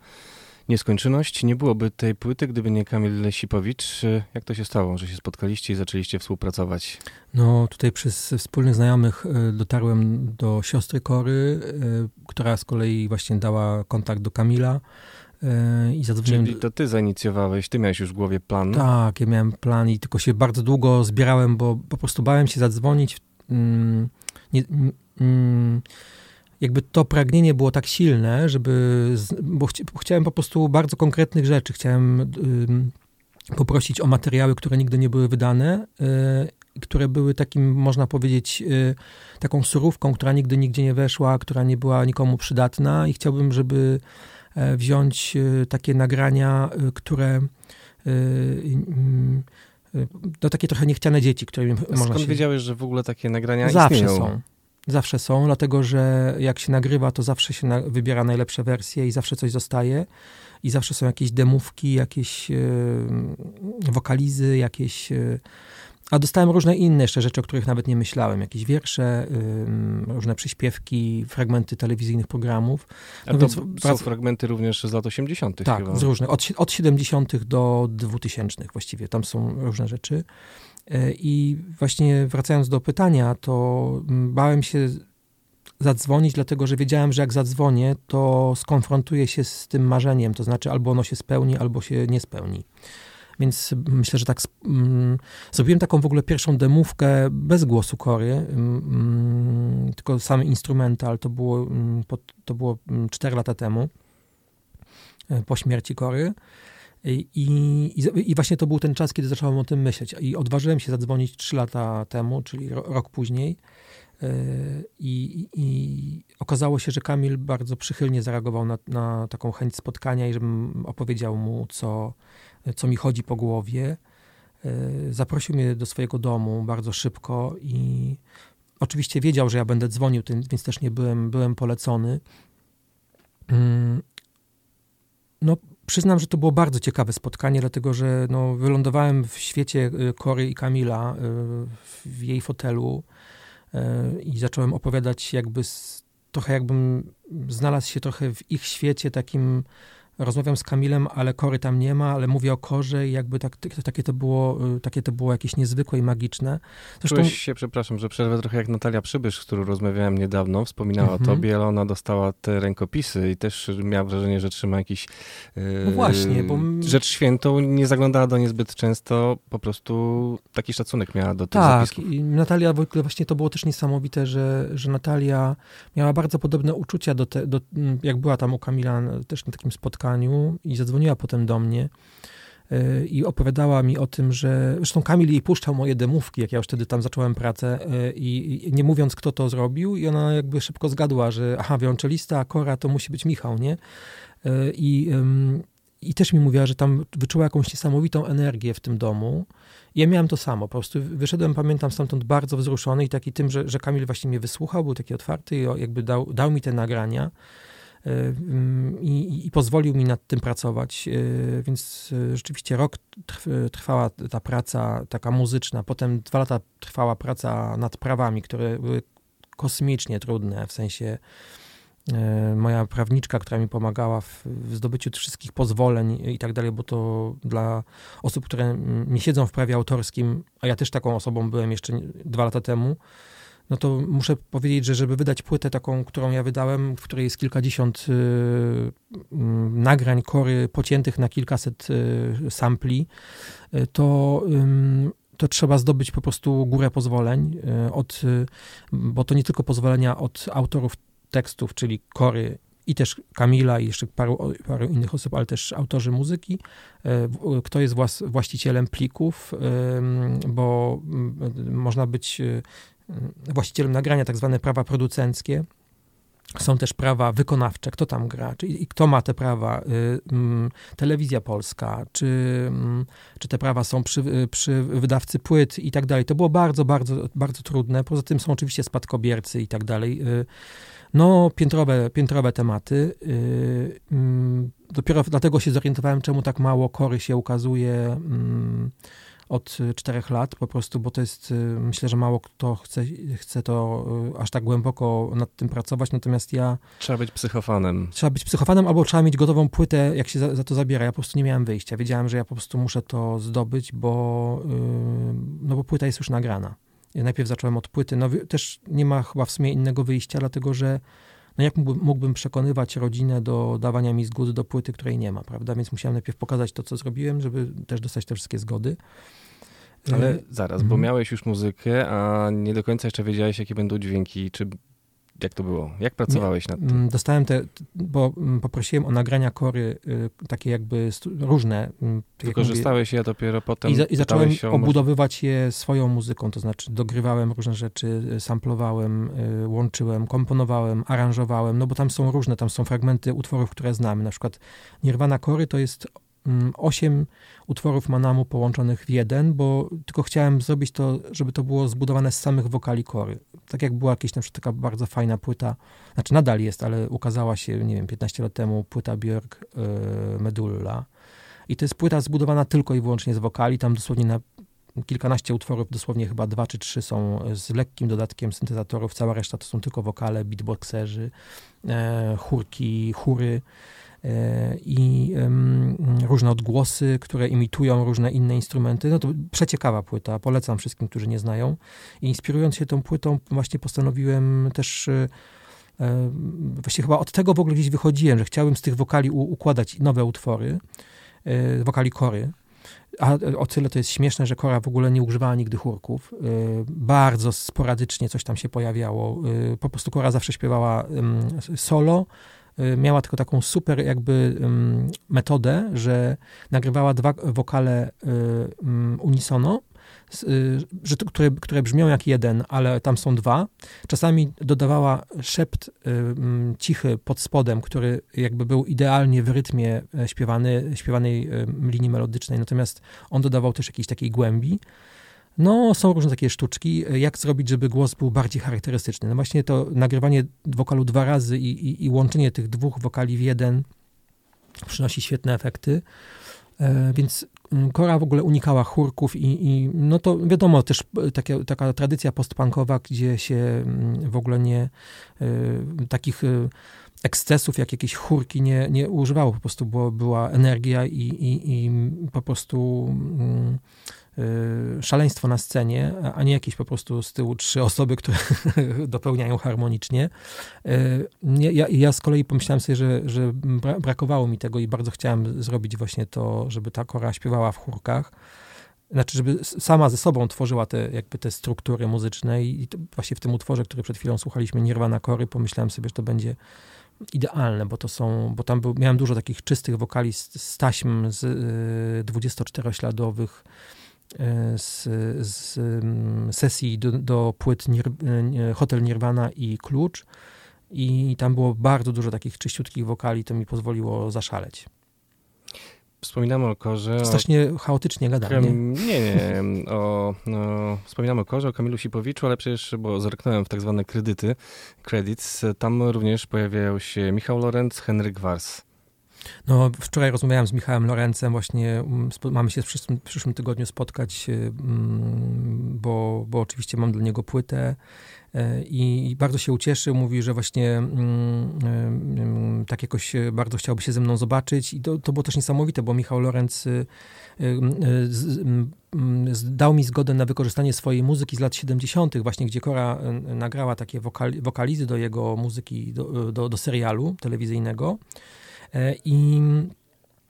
Nieskończoność. Nie byłoby tej płyty, gdyby nie Kamil Lesipowicz. Jak to się stało, że się spotkaliście i zaczęliście współpracować? No tutaj przez wspólnych znajomych e, dotarłem do siostry Kory, e, która z kolei właśnie dała kontakt do Kamila e, i zadzwoniłem... Czyli to ty zainicjowałeś, ty miałeś już w głowie plan. Tak, ja miałem plan i tylko się bardzo długo zbierałem, bo po prostu bałem się zadzwonić. Mm, nie, mm, jakby to pragnienie było tak silne, żeby, bo chci, chciałem po prostu bardzo konkretnych rzeczy. Chciałem poprosić o materiały, które nigdy nie były wydane, y, które były takim, można powiedzieć, y, taką surówką, która nigdy nigdzie nie weszła, która nie była nikomu przydatna i chciałbym, żeby e, wziąć y, takie nagrania, y, które y, no takie trochę niechciane dzieci, którymi można Skąd się... wiedziałeś, że w ogóle takie nagrania Zawsze istnieją? są. Zawsze są, dlatego że jak się nagrywa, to zawsze się na, wybiera najlepsze wersje i zawsze coś zostaje. I zawsze są jakieś demówki, jakieś e, wokalizy, jakieś. E, a dostałem różne inne jeszcze rzeczy, o których nawet nie myślałem. Jakieś wiersze, ym, różne przyśpiewki, fragmenty telewizyjnych programów. No to więc są wrac- fragmenty również z lat 80. Tak, chyba. z różnych. Od, od 70. do 2000 właściwie. Tam są różne rzeczy. E, I właśnie wracając do pytania, to mm, bałem się zadzwonić, dlatego że wiedziałem, że jak zadzwonię, to skonfrontuję się z tym marzeniem, to znaczy albo ono się spełni, albo się nie spełni. Więc myślę, że tak mm, zrobiłem taką w ogóle pierwszą demówkę bez głosu Kory, mm, tylko sam instrumental, to było, to było 4 lata temu, e, po śmierci Kory. I, i, I właśnie to był ten czas, kiedy zacząłem o tym myśleć. I odważyłem się zadzwonić 3 lata temu, czyli ro, rok później. Yy, I, I okazało się, że Kamil bardzo przychylnie zareagował na, na taką chęć spotkania i żebym opowiedział mu, co, co mi chodzi po głowie. Yy, Zaprosił mnie do swojego domu bardzo szybko i oczywiście wiedział, że ja będę dzwonił, więc też nie byłem, byłem polecony. Yy, No, przyznam, że to było bardzo ciekawe spotkanie, dlatego że no, wylądowałem w świecie y, Kory i Kamila, y, w jej fotelu y, i zacząłem opowiadać jakby z, trochę jakbym znalazł się trochę w ich świecie takim, rozmawiam z Kamilem, ale Kory tam nie ma, ale mówię o Korze i jakby tak, takie, to było, y, takie to było jakieś niezwykłe i magiczne. Zresztą Czułeś się, przepraszam, że przerwę trochę jak Natalia Przybysz, z którą rozmawiałem niedawno, wspominała Mhm. o tobie, ale ona dostała te rękopisy i też miała wrażenie, że trzyma jakiś yy, No właśnie, bo m- rzecz świętą, nie zaglądała do niej zbyt często, po prostu taki szacunek miała do tych Tak, zapisków. i Natalia w ogóle właśnie to było też niesamowite, że, że Natalia miała bardzo podobne uczucia do, te, do jak była tam u Kamila też na takim spotkaniu i zadzwoniła potem do mnie y, i opowiadała mi o tym, że zresztą Kamil jej puszczał moje demówki, jak ja już wtedy tam zacząłem pracę y, i, nie mówiąc kto to zrobił i ona jakby szybko zgadła, że aha, wiolonczelista, Kora to musi być Michał, nie? Y, I, I też mi mówiła, że tam wyczuła jakąś niesamowitą energię w tym domu. Ja miałem to samo, po prostu wyszedłem, pamiętam stamtąd bardzo wzruszony i taki tym, że, że Kamil właśnie mnie wysłuchał, był taki otwarty i jakby dał, dał mi te nagrania i, i, pozwolił mi nad tym pracować, y, więc y, rzeczywiście rok trw, trwała ta praca taka muzyczna, potem dwa lata trwała praca nad prawami, które były kosmicznie trudne, w sensie e, moja prawniczka, która mi pomagała w, zdobyciu wszystkich pozwoleń i tak dalej, bo to dla osób, które mm, nie siedzą w prawie autorskim, a ja też taką osobą byłem jeszcze dwa lata temu, no to muszę powiedzieć, że żeby wydać płytę taką, którą ja wydałem, w której jest kilkadziesiąt y, mm, nagrań kory pociętych na kilkaset y, sampli, y, to, to trzeba zdobyć po prostu górę pozwoleń, od, bo to nie tylko pozwolenia od autorów tekstów, czyli kory i też Kamila i jeszcze paru, paru innych osób, ale też autorzy muzyki, kto jest właścicielem plików, bo mm, można być właścicielem nagrania, tak zwane prawa producenckie. Są też prawa wykonawcze, kto tam gra, czy, i kto ma te prawa, y, mm, telewizja polska, czy, mm, czy te prawa są przy, y, przy wydawcy płyt i tak dalej. To było bardzo, bardzo, bardzo trudne. Poza tym są oczywiście spadkobiercy i tak dalej. Y, No, piętrowe, piętrowe tematy. Mm, Dopiero dlatego się zorientowałem, czemu tak mało kory się ukazuje od y, czterech lat, po prostu, bo to jest, y, myślę, że mało kto chce, chce to y, aż tak głęboko nad tym pracować, natomiast ja Trzeba być psychofanem. trzeba być psychofanem albo trzeba mieć gotową płytę, jak się za, za to zabiera. Ja po prostu nie miałem wyjścia. Wiedziałem, że ja po prostu muszę to zdobyć, bo, no bo płyta jest już nagrana. Ja najpierw zacząłem od płyty. No też nie ma chyba w sumie innego wyjścia, dlatego że no jak mógłbym, mógłbym przekonywać rodzinę do dawania mi zgody do płyty, której nie ma, prawda? Więc musiałem najpierw pokazać to, co zrobiłem, żeby też dostać te wszystkie zgody. Ale Yy, zaraz, bo mhm. miałeś już muzykę, a nie do końca jeszcze wiedziałeś, jakie będą dźwięki. Czy jak to było? Jak pracowałeś nad tym? Mm, Dostałem te, bo mm, poprosiłem o nagrania kory, y, takie jakby różne. mm, tak mówię, Wykorzystałeś je dopiero potem? I, za, I zacząłem obudowywać je swoją muzyką, to znaczy dogrywałem różne rzeczy, y, samplowałem, y, łączyłem, komponowałem, aranżowałem, no bo tam są różne, tam są fragmenty utworów, które znamy. Na przykład Nirvana Kory to jest osiem utworów Manamu połączonych w jeden, bo tylko chciałem zrobić to, żeby to było zbudowane z samych wokali Kory. Tak jak była jakaś na przykład taka bardzo fajna płyta, znaczy nadal jest, ale ukazała się, nie wiem, 15 lat temu płyta Björk y, Medulla. I to jest płyta zbudowana tylko i wyłącznie z wokali. Tam dosłownie na kilkanaście utworów, dosłownie chyba dwa czy trzy są z lekkim dodatkiem syntezatorów. Cała reszta to są tylko wokale, beatboxerzy, e, chórki, chóry i różne odgłosy, które imitują różne inne instrumenty. No to przeciekawa płyta, polecam wszystkim, którzy nie znają. I inspirując się tą płytą, właśnie postanowiłem też e, e, Właściwie chyba od tego w ogóle gdzieś wychodziłem, że chciałem z tych wokali układać nowe utwory, e, wokali kory. A o tyle to jest śmieszne, że Kora w ogóle nie używała nigdy chórków. Bardzo sporadycznie coś tam się pojawiało. Po prostu Kora zawsze śpiewała solo. Y, Miała tylko taką super jakby metodę, że nagrywała dwa wokale y, unisono, y, że które, które brzmią jak jeden, ale tam są dwa. Czasami dodawała szept cichy pod spodem, który jakby był idealnie w rytmie e, śpiewany, śpiewanej linii melodycznej, natomiast on dodawał też jakiejś takiej głębi. No, są różne takie sztuczki, jak zrobić, żeby głos był bardziej charakterystyczny. No właśnie to nagrywanie wokalu dwa razy i, i, i łączenie tych dwóch wokali w jeden przynosi świetne efekty. E, Więc mm, Kora w ogóle unikała chórków i, i no to wiadomo też e, takie, taka tradycja postpunkowa, gdzie się mm, w ogóle nie e, takich e, ekscesów, jak jakieś chórki nie, nie używało, po prostu było, była energia i, i, i po prostu y, szaleństwo na scenie, a- nie jakieś po prostu z tyłu trzy osoby, które (laughs) dopełniają harmonicznie. Y, ja, ja z kolei pomyślałem sobie, że, że bra, brakowało mi tego i bardzo chciałem zrobić właśnie to, żeby ta kora śpiewała w chórkach. Znaczy, żeby sama ze sobą tworzyła te, jakby te struktury muzyczne i, właśnie w tym utworze, który przed chwilą słuchaliśmy, Nirvana Kory, pomyślałem sobie, że to będzie idealne, bo to są, bo tam był, miałem dużo takich czystych wokali z, z taśm z y, 24-śladowych y, z, z mm, sesji do, do płyt Nir, y, Hotel Nirvana i Klucz i tam było bardzo dużo takich czyściutkich wokali, to mi pozwoliło zaszaleć. Wspominamy o Korze. o Strasznie chaotycznie gadam, nie? Kam- nie, nie. O, no, wspominamy o Korze, o Kamilu Sipowiczu, ale przecież, bo zerknąłem w tak zwane kredyty, credits, tam również pojawiają się Michał Lorenz, Henryk Wars. No, wczoraj rozmawiałem z Michałem Lorencem, właśnie mm, mamy się w przyszłym, w przyszłym tygodniu spotkać, y, mm, bo, bo oczywiście mam dla niego płytę y, i bardzo się ucieszył. Mówi, że właśnie mm, tak jakoś y, bardzo chciałby się ze mną zobaczyć i to, to było też niesamowite, bo Michał Lorenz y, y, dał mi zgodę na wykorzystanie swojej muzyki z lat 70., właśnie gdzie Kora nagrała takie wokal, wokalizy do jego muzyki, do, do, do serialu telewizyjnego. E, I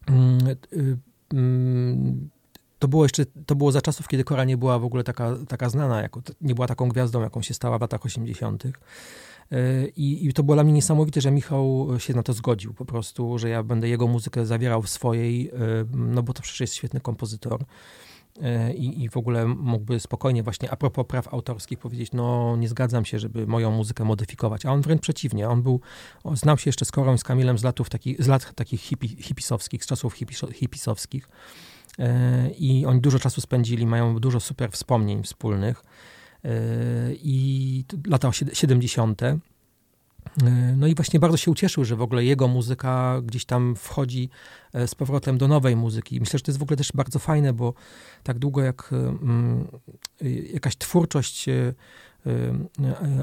mm, y, mm, to było jeszcze, to było za czasów, kiedy Kora nie była w ogóle taka, taka znana, jako, nie była taką gwiazdą, jaką się stała w latach 80. E, I, I to było dla mnie niesamowite, że Michał się na to zgodził po prostu, że ja będę jego muzykę zawierał w swojej, e, no bo to przecież jest świetny kompozytor. E, I, I w ogóle mógłby spokojnie właśnie a propos praw autorskich powiedzieć, no nie zgadzam się, żeby moją muzykę modyfikować. A on wręcz przeciwnie, on był, on znał się jeszcze z Korą i z Kamilem z, latów taki, z lat takich hipi, hipisowskich, z czasów hipisowskich. E, I oni dużo czasu spędzili, mają dużo super wspomnień wspólnych. E, I lata osied- 70. E, No i właśnie bardzo się ucieszył, że w ogóle jego muzyka gdzieś tam wchodzi e, z powrotem do nowej muzyki. Myślę, że to jest w ogóle też bardzo fajne, bo tak długo jak mm, y, jakaś twórczość e,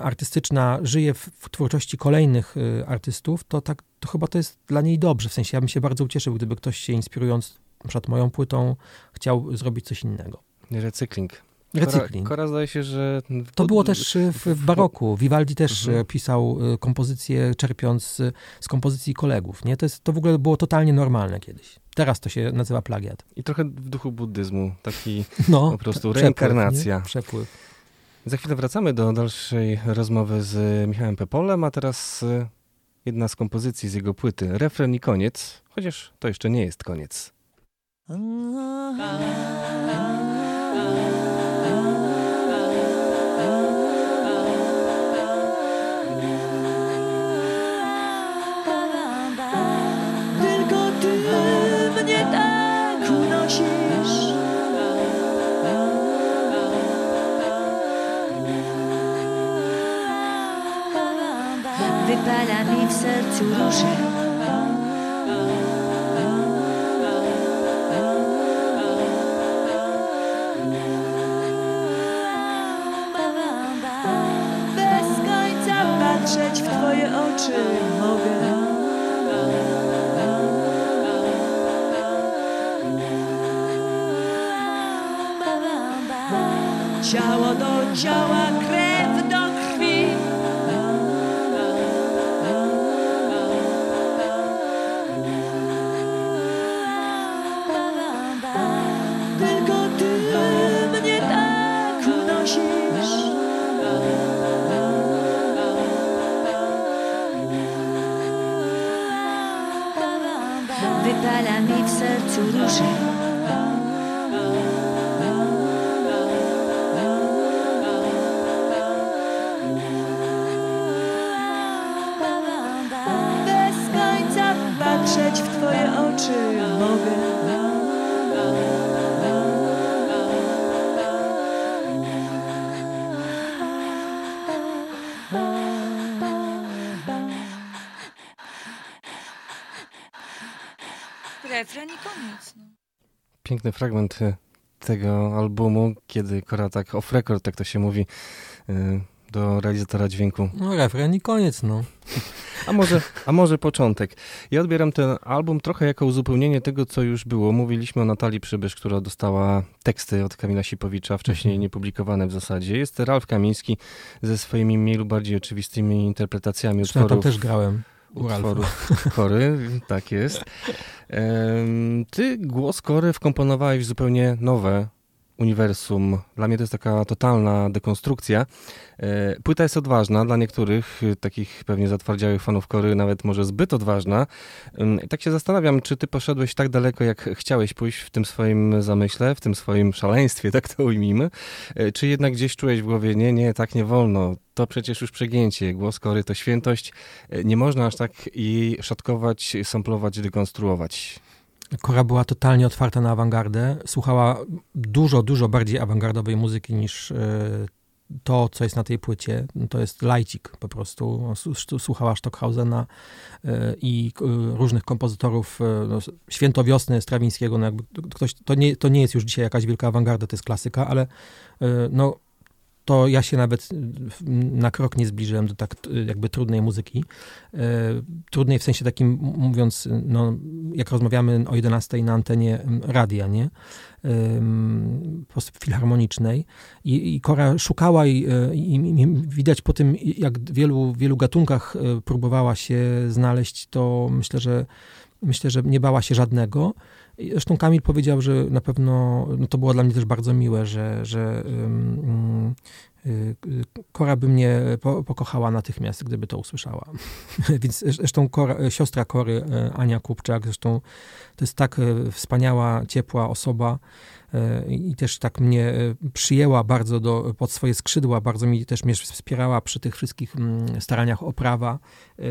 artystyczna żyje w, twórczości kolejnych artystów, to tak, to chyba to jest dla niej dobrze. W sensie ja bym się bardzo ucieszył, gdyby ktoś się inspirując przykład moją płytą chciał zrobić coś innego. Recykling. Recykling. Kora, Kora zdaje się, że... To było też y, w, w baroku. Vivaldi też Mhm. mhm. pisał y, kompozycje czerpiąc y, z kompozycji kolegów. Nie? To, jest, to w ogóle było totalnie normalne kiedyś. Teraz to się nazywa plagiat. I trochę w duchu buddyzmu, taki No, po prostu przepływ, reinkarnacja. nie? Przepływ. Za chwilę wracamy do dalszej rozmowy z Michałem Pepolem, a teraz y, jedna z kompozycji z jego płyty, refren i koniec, chociaż to jeszcze nie jest koniec. Wypala mi w sercu róże. Bez końca patrzeć w twoje oczy mogę. Ciało do ciała, krew Piękny fragment y, tego albumu, kiedy Kora tak off record, tak to się mówi, y, do realizatora dźwięku. No refren i koniec, no. (laughs) A może, a może początek. Ja odbieram ten album trochę jako uzupełnienie tego, co już było. Mówiliśmy o Natalii Przybysz, która dostała teksty od Kamila Sipowicza, wcześniej niepublikowane w zasadzie. Jest Ralf Kamiński ze swoimi mniej lub bardziej oczywistymi interpretacjami Zresztą ja tam utworów. też grałem. U Ralfa. utworów Kory, tak jest. Ty głos Kory wkomponowałeś w zupełnie nowe uniwersum. Dla mnie to jest taka totalna dekonstrukcja. E, Płyta jest odważna, dla niektórych, y, takich pewnie zatwardziałych fanów Kory, nawet może zbyt odważna. I Tak się zastanawiam, czy ty poszedłeś tak daleko, jak chciałeś pójść w tym swoim zamyśle, w tym swoim szaleństwie, (laughs) tak to ujmijmy, E, czy jednak gdzieś czułeś w głowie, nie, nie, tak nie wolno, to przecież już przegięcie, głos Kory to świętość, E, nie można aż tak jej szatkować, samplować, dekonstruować. Kora była totalnie otwarta na awangardę. Słuchała dużo, dużo bardziej awangardowej muzyki niż e, to, co jest na tej płycie. To jest lajcik po prostu. Słuchała Stockhausena e, i różnych kompozytorów. e, No, Święto Wiosny Strawińskiego. No jakby ktoś, to, nie, to nie jest już dzisiaj jakaś wielka awangarda, to jest klasyka, ale no, to ja się nawet w- na krok nie zbliżyłem do tak t- jakby trudnej muzyki. E, Trudnej w sensie takim, mówiąc, no, jak rozmawiamy o 11 na antenie radia, nie? Po prostu filharmonicznej. I, i Kora szukała i, i, i widać po tym, jak w wielu, wielu gatunkach próbowała się znaleźć, to myślę, że myślę, że nie bała się żadnego. Zresztą Kamil powiedział, że na pewno, no to było dla mnie też bardzo miłe, że, że y, Kora by mnie po, pokochała natychmiast, gdyby to usłyszała. (laughs) Więc zresztą Kora, siostra Kory, e, Ania Kupczak, zresztą to jest tak e, wspaniała, ciepła osoba i też tak mnie e, przyjęła bardzo do, pod swoje skrzydła, bardzo mi też mnie wspierała przy tych wszystkich mm, staraniach o prawa. E,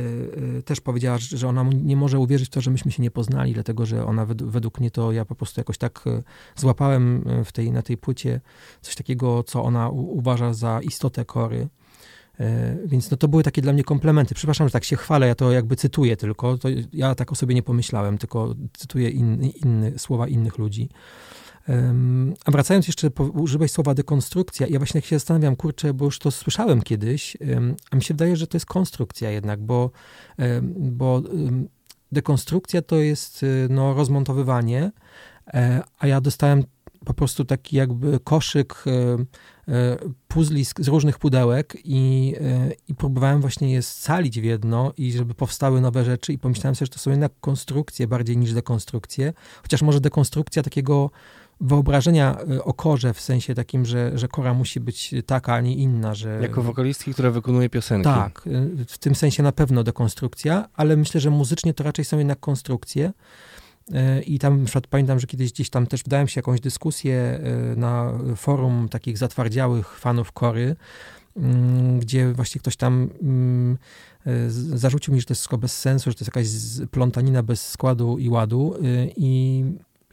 e, Też powiedziała, że ona nie może uwierzyć w to, że myśmy się nie poznali, dlatego że ona wed- według mnie to ja po prostu jakoś tak e, złapałem e, w tej, na tej płycie coś takiego, co ona uważa za istotę kory. E, Więc no to były takie dla mnie komplementy. Przepraszam, że tak się chwalę, ja to jakby cytuję tylko. Ja tak o sobie nie pomyślałem, tylko cytuję in, inny, słowa innych ludzi. A wracając jeszcze, użyłeś słowa dekonstrukcja. Ja właśnie tak się zastanawiam, kurczę, bo już to słyszałem kiedyś, a mi się wydaje, że to jest konstrukcja jednak, bo, bo dekonstrukcja to jest y, no, rozmontowywanie, e, a ja dostałem po prostu taki jakby koszyk e, e, puzli z, różnych pudełek i, i próbowałem właśnie je scalić w jedno i żeby powstały nowe rzeczy i pomyślałem sobie, że to są jednak konstrukcje bardziej niż dekonstrukcje, chociaż może dekonstrukcja takiego wyobrażenia y, o korze w sensie takim, że, że kora musi być taka, a nie inna, że... Jako wokalistki, która wykonuje piosenki. Tak, y, w tym sensie na pewno dekonstrukcja, ale myślę, że muzycznie to raczej są jednak konstrukcje. Y, I tam na przykład pamiętam, że kiedyś gdzieś tam też wdałem się jakąś dyskusję na forum takich zatwardziałych fanów kory, mm, gdzie właśnie ktoś tam mm, zarzucił mi, że to jest wszystko bez sensu, że to jest jakaś plątanina bez składu i ładu. I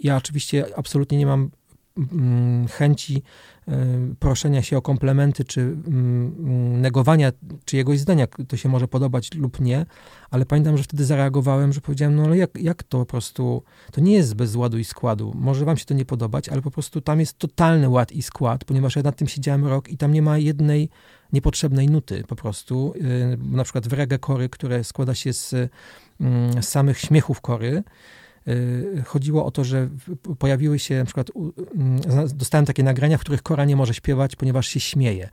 ja oczywiście absolutnie nie mam mm, chęci y, proszenia się o komplementy, czy mm, negowania czyjegoś zdania, to się może podobać lub nie, ale pamiętam, że wtedy zareagowałem, że powiedziałem, no ale jak, jak to po prostu, to nie jest bez ładu i składu, może wam się to nie podobać, ale po prostu tam jest totalny ład i skład, ponieważ ja nad tym siedziałem rok i tam nie ma jednej niepotrzebnej nuty po prostu, Yy, na przykład w reggae kory, które składa się z, mm, samych śmiechów kory, chodziło o to, że pojawiły się na przykład, mm, dostałem takie nagrania, w których Kora nie może śpiewać, ponieważ się śmieje.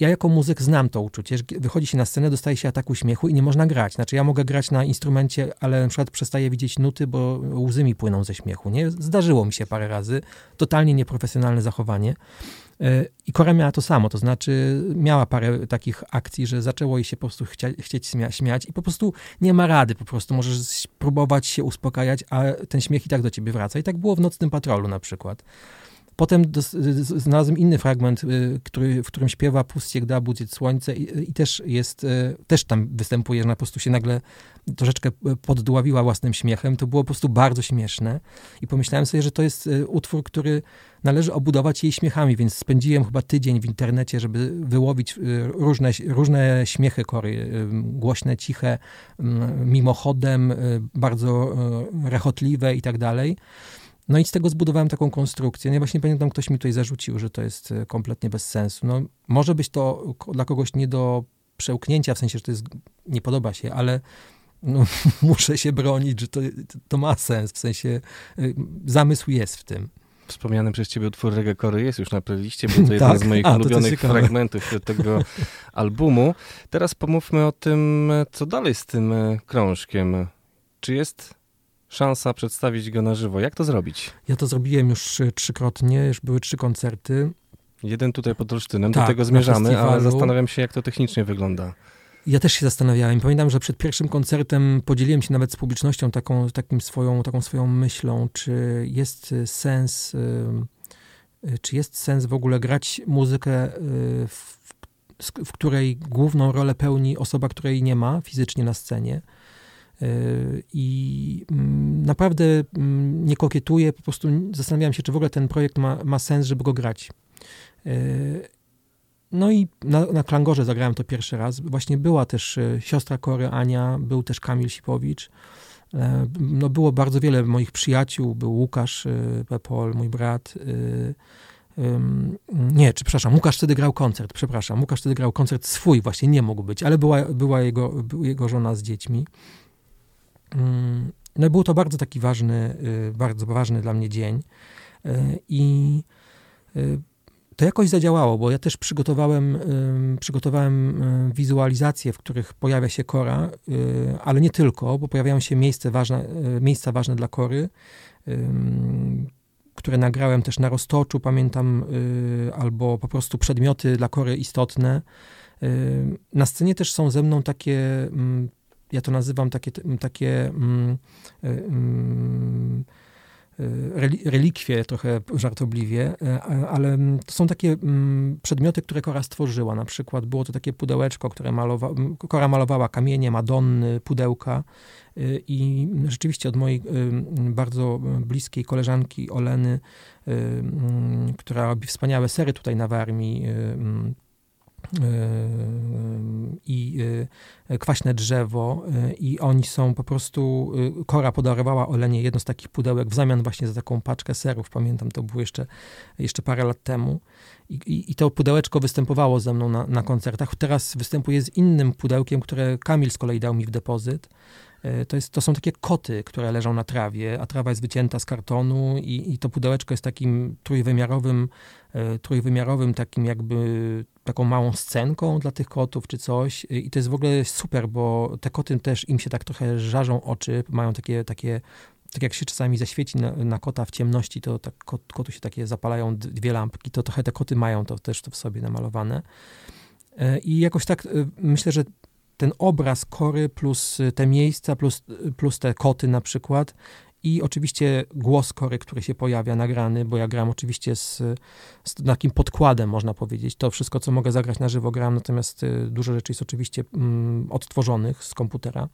Ja jako muzyk znam to uczucie, że wychodzi się na scenę, dostaje się ataku śmiechu i nie można grać. Znaczy ja mogę grać na instrumencie, ale na przykład przestaję widzieć nuty, bo łzy mi płyną ze śmiechu. Nie? Zdarzyło mi się parę razy. Totalnie nieprofesjonalne zachowanie. Yy, I Kora miała to samo, to znaczy miała parę takich akcji, że zaczęło jej się po prostu chcia, chcieć śmia- śmiać i po prostu nie ma rady, po prostu możesz próbować się uspokajać, a ten śmiech i tak do ciebie wraca. I tak było w Nocnym Patrolu na przykład. Potem znalazłem inny fragment, y, który, w którym śpiewa Puściek da budzić słońce i, i też jest, y, też tam występuje, że po prostu się nagle troszeczkę y, poddławiła własnym śmiechem. To było po prostu bardzo śmieszne i pomyślałem sobie, że to jest utwór, który należy obudować jej śmiechami, więc spędziłem chyba tydzień w internecie, żeby wyłowić różne, różne śmiechy kory, głośne, ciche, y, mimochodem, bardzo rechotliwe i tak dalej. No i z tego zbudowałem taką konstrukcję. No Ja właśnie pamiętam, ktoś mi tutaj zarzucił, że to jest e, kompletnie bez sensu. No, może być to dla kogoś nie do przełknięcia, w sensie, że to jest, nie podoba się, ale no, (laughs) muszę się bronić, że to, to ma sens, w sensie y, zamysł jest w tym. Wspomniany przez ciebie utwór Reggae Kory jest już na playliście, bo to jeden Tak? z moich A, ulubionych fragmentów tego (laughs) albumu. Teraz pomówmy o tym, co dalej z tym e, krążkiem. Czy jest szansa przedstawić go na żywo? Jak to zrobić? Ja to zrobiłem już y, trzykrotnie, już były trzy koncerty. Jeden tutaj pod Olsztynem, Tak, do tego zmierzamy, ale zastanawiam się, jak to technicznie wygląda. Ja też się zastanawiałem. Pamiętam, że przed pierwszym koncertem podzieliłem się nawet z publicznością taką, takim swoją, taką swoją myślą, czy jest y, sens, y, czy jest sens w ogóle grać muzykę, w, w której główną rolę pełni osoba, której nie ma fizycznie na scenie. I mm, naprawdę mm, nie kokietuję, po prostu zastanawiałem się, czy w ogóle ten projekt ma, ma sens, żeby go grać. Y, No i na, na Klangorze zagrałem to pierwszy raz. Właśnie była też e, siostra Kory Ania, był też Kamil Sipowicz. E, No było bardzo wiele moich przyjaciół, był Łukasz e, Pepol, mój brat. e, Nie, czy przepraszam, Łukasz wtedy grał koncert, przepraszam. Łukasz wtedy grał koncert swój, właśnie nie mógł być, ale była, była jego, jego żona z dziećmi. Ym, No był to bardzo taki ważny, y, bardzo ważny dla mnie dzień. Y, I y, to jakoś zadziałało, bo ja też przygotowałem, przygotowałem wizualizacje, w których pojawia się kora, ale nie tylko, bo pojawiają się miejsce ważne, miejsca ważne dla kory, które nagrałem też na roztoczu, pamiętam, albo po prostu przedmioty dla kory istotne. Na scenie też są ze mną takie, mm, ja to nazywam takie, takie mm, y, mm, reli- relikwie, trochę żartobliwie, y, ale mm, to są takie mm, przedmioty, które Kora stworzyła. Na przykład było to takie pudełeczko, które malowa, Kora malowała kamienie, Madonny, pudełka i rzeczywiście od mojej bardzo bliskiej koleżanki Oleny, która robi wspaniałe sery tutaj na Warmii, i y, kwaśne drzewo y, i oni są po prostu, Kora podarowała Olenie jedno z takich pudełek w zamian właśnie za taką paczkę serów, pamiętam, to było jeszcze, jeszcze parę lat temu i, i, i to pudełeczko występowało ze mną na, na koncertach. Teraz występuje z innym pudełkiem, które Kamil z kolei dał mi w depozyt. Y, To, jest, to są takie koty, które leżą na trawie, a trawa jest wycięta z kartonu i, i to pudełeczko jest takim trójwymiarowym, e, trójwymiarowym takim jakby taką małą scenką dla tych kotów czy coś i to jest w ogóle super, bo te koty też im się tak trochę żarzą oczy, mają takie, takie tak jak się czasami zaświeci na, na kota w ciemności, to tak kot, kotu się takie zapalają dwie lampki, to trochę te koty mają to też to w sobie namalowane. E, I jakoś tak e, myślę, że ten obraz kory plus e, te miejsca, plus, plus te koty na przykład i oczywiście głos kory, który się pojawia nagrany, bo ja gram oczywiście z, z takim podkładem, można powiedzieć. To wszystko, co mogę zagrać na żywo gram, natomiast y, dużo rzeczy jest oczywiście mm, odtworzonych z komputera.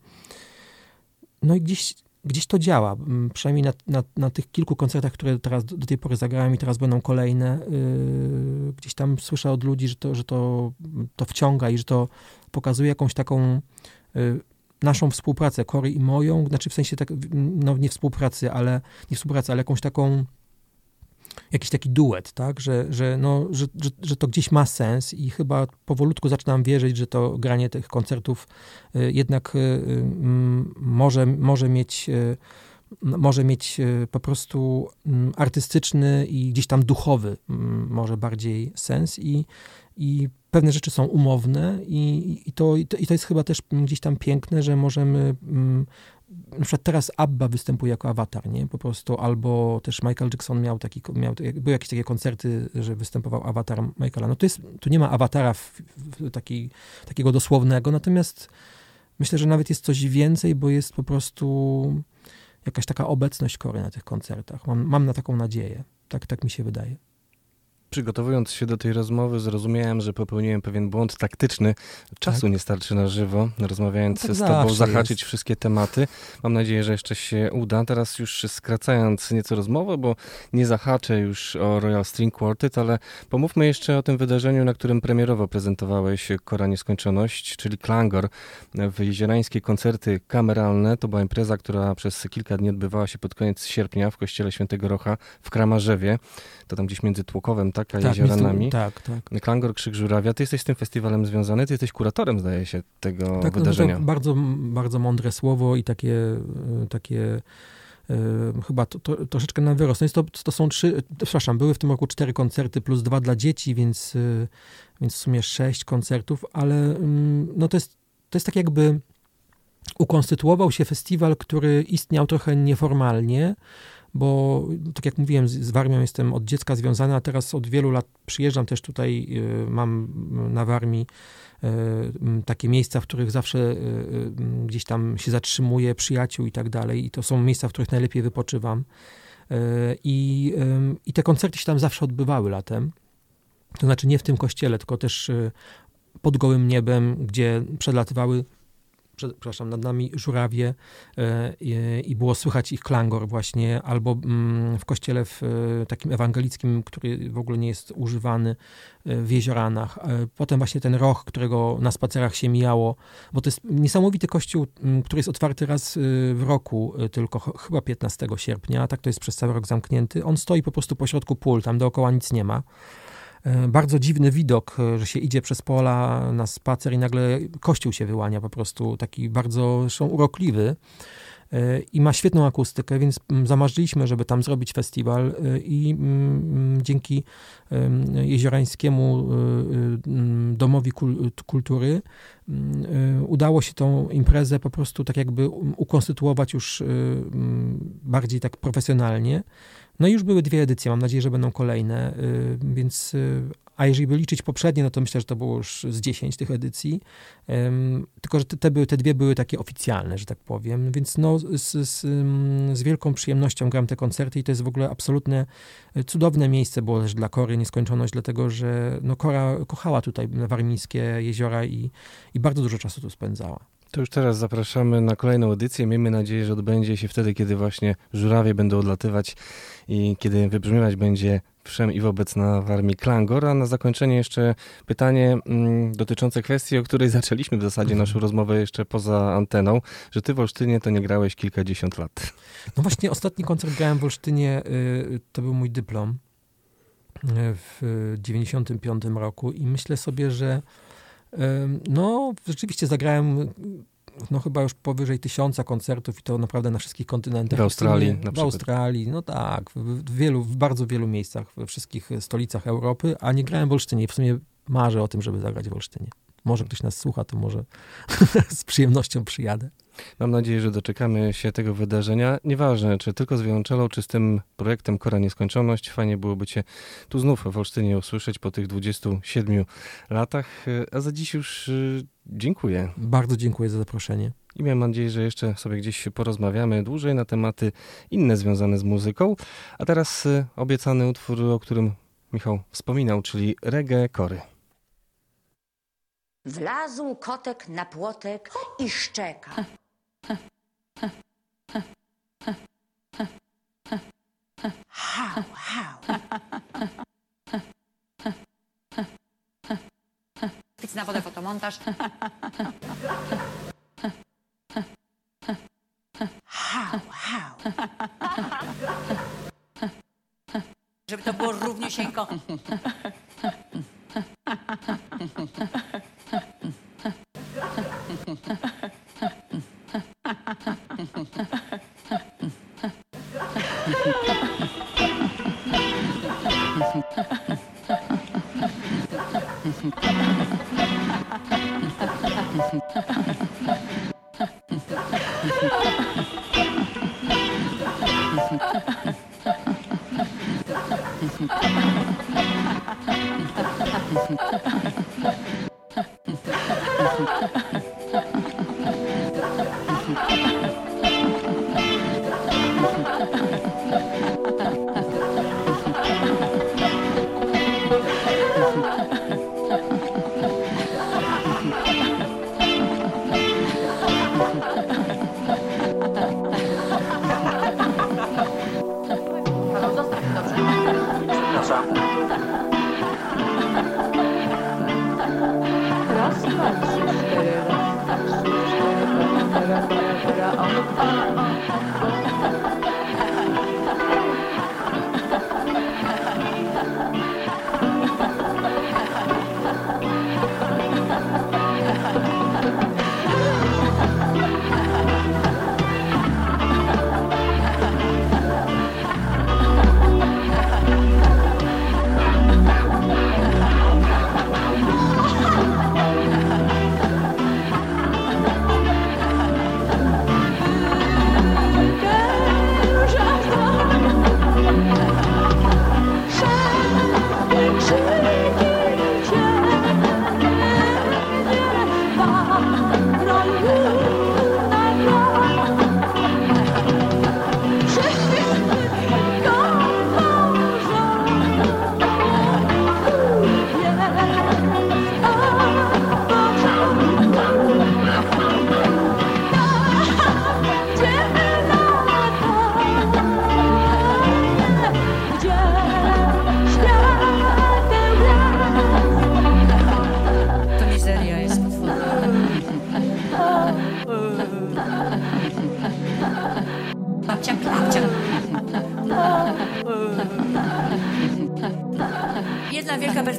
No i gdzieś, gdzieś to działa. Mm, Przynajmniej na, na, na tych kilku koncertach, które teraz do, do tej pory zagrałem i teraz będą kolejne, yy, gdzieś tam słyszę od ludzi, że to, że to, to wciąga i że to pokazuje jakąś taką yy, naszą współpracę, Kory i moją, znaczy w sensie tak, no nie współpracy, ale nie współpracy, ale jakąś taką jakiś taki duet, tak, że, że, no, że, że, że to gdzieś ma sens i chyba powolutku zaczynam wierzyć, że to granie tych koncertów y, jednak y, y, może, może mieć y, może mieć y, po prostu mm, artystyczny i gdzieś tam duchowy mm, może bardziej sens i, i pewne rzeczy są umowne i, i, to, i, to, i to jest chyba też gdzieś tam piękne, że możemy mm, na przykład teraz ABBA występuje jako awatar, nie? Po prostu, albo też Michael Jackson miał taki, miał, były jakieś takie koncerty, że występował awatar Michaela. No to jest, tu nie ma awatara w, w taki, takiego dosłownego, natomiast myślę, że nawet jest coś więcej, bo jest po prostu jakaś taka obecność Kory na tych koncertach. Mam, mam na taką nadzieję. Tak, tak mi się wydaje. Przygotowując się do tej rozmowy, zrozumiałem, że popełniłem pewien błąd taktyczny. Czasu Tak. nie starczy na żywo, rozmawiając tak z tobą, zahaczyć jest. wszystkie tematy. Mam nadzieję, że jeszcze się uda. Teraz już skracając nieco rozmowę, bo nie zahaczę już o Royal String Quartet, ale pomówmy jeszcze o tym wydarzeniu, na którym premierowo prezentowałeś Kora Nieskończoność, czyli Klangor w jeziorańskie koncerty kameralne. To była impreza, która przez kilka dni odbywała się pod koniec sierpnia w kościele Świętego Rocha w Kramarzewie. To tam gdzieś między Tłokowem, tak, a Tak, jezioranami. tak, tak. Klangor Krzyk Żurawia. Ty jesteś z tym festiwalem związany, ty jesteś kuratorem, zdaje się, tego Tak, no, wydarzenia. to bardzo, bardzo mądre słowo i takie, e, takie e, chyba to, to, troszeczkę na wyrost. No jest to, to są trzy, przepraszam, były w tym roku cztery koncerty plus dwa dla dzieci, więc, e, więc w sumie sześć koncertów, ale mm, no to jest, to jest tak jakby ukonstytuował się festiwal, który istniał trochę nieformalnie, bo tak jak mówiłem, z, Warmią jestem od dziecka związany, a teraz od wielu lat przyjeżdżam też tutaj, y, mam na Warmii y, takie miejsca, w których zawsze y, gdzieś tam się zatrzymuję, przyjaciół i tak dalej i to są miejsca, w których najlepiej wypoczywam. I, I te koncerty się tam zawsze odbywały latem. To znaczy nie w tym kościele, tylko też pod gołym niebem, gdzie przedlatywały przed, przepraszam, nad nami żurawie e, i, było słychać ich klangor właśnie, albo mm, w kościele w, e, takim ewangelickim, który w ogóle nie jest używany e, w jezioranach. Potem właśnie ten roch, którego na spacerach się mijało, bo to jest niesamowity kościół, m, który jest otwarty raz w roku, tylko ch- chyba 15 sierpnia, a tak to jest przez cały rok zamknięty. On stoi po prostu pośrodku pól, tam dookoła nic nie ma. E, Bardzo dziwny widok, e, że się idzie przez pola na spacer i nagle kościół się wyłania po prostu, taki bardzo zresztą urokliwy e, i ma świetną akustykę, więc mm, zamarzyliśmy, żeby tam zrobić festiwal i dzięki em, jeziorańskiemu Domowi Kul- Kultury udało się tą imprezę po prostu tak jakby ukonstytuować już bardziej tak profesjonalnie. No i już były dwie edycje, mam nadzieję, że będą kolejne, y, więc y, a jeżeli by liczyć poprzednie, no to myślę, że to było już z 10 tych edycji. Tylko, że te, te, dwie były takie oficjalne, że tak powiem. Więc no, z, z, z wielką przyjemnością gram te koncerty i to jest w ogóle absolutne, y, cudowne miejsce było też dla Kory Nieskończoność, dlatego że no, Kora kochała tutaj warmińskie jeziora i, i bardzo dużo czasu tu spędzała. To już teraz zapraszamy na kolejną edycję. Miejmy nadzieję, że odbędzie się wtedy, kiedy właśnie żurawie będą odlatywać i kiedy wybrzmiewać będzie wszem i wobec na Warmii Klangor. A na zakończenie jeszcze pytanie mm, dotyczące kwestii, o której (laughs) zaczęliśmy w zasadzie naszą rozmowę jeszcze poza anteną, że ty w Olsztynie to nie grałeś kilkadziesiąt lat. No właśnie, ostatni koncert grałem w Olsztynie, y, to był mój dyplom y, w 95 roku i myślę sobie, że no rzeczywiście zagrałem no chyba już powyżej tysiąca koncertów i to naprawdę na wszystkich kontynentach. W Australii na W przykład. Australii, no tak, w, w wielu, w bardzo wielu miejscach, we wszystkich stolicach Europy, a nie grałem w Olsztynie w sumie marzę o tym, żeby zagrać w Olsztynie. Może ktoś nas słucha, to może (laughs) z przyjemnością przyjadę. Mam nadzieję, że doczekamy się tego wydarzenia. Nieważne, czy tylko z wiolonczelo, czy z tym projektem Kora Nieskończoność. Fajnie byłoby Cię tu znów w Olsztynie usłyszeć po tych 27 latach. A za dziś już y, dziękuję. Bardzo dziękuję za zaproszenie. I mam nadzieję, że jeszcze sobie gdzieś porozmawiamy dłużej na tematy inne związane z muzyką. A teraz y, obiecany utwór, o którym Michał wspominał, czyli reggae kory. Wlazł kotek na płotek i szczeka. Hał, hał. Pic na wodę, fotomontaż. Hał, hał. Żeby to było równiusieńko. Ha ha ha ha ha.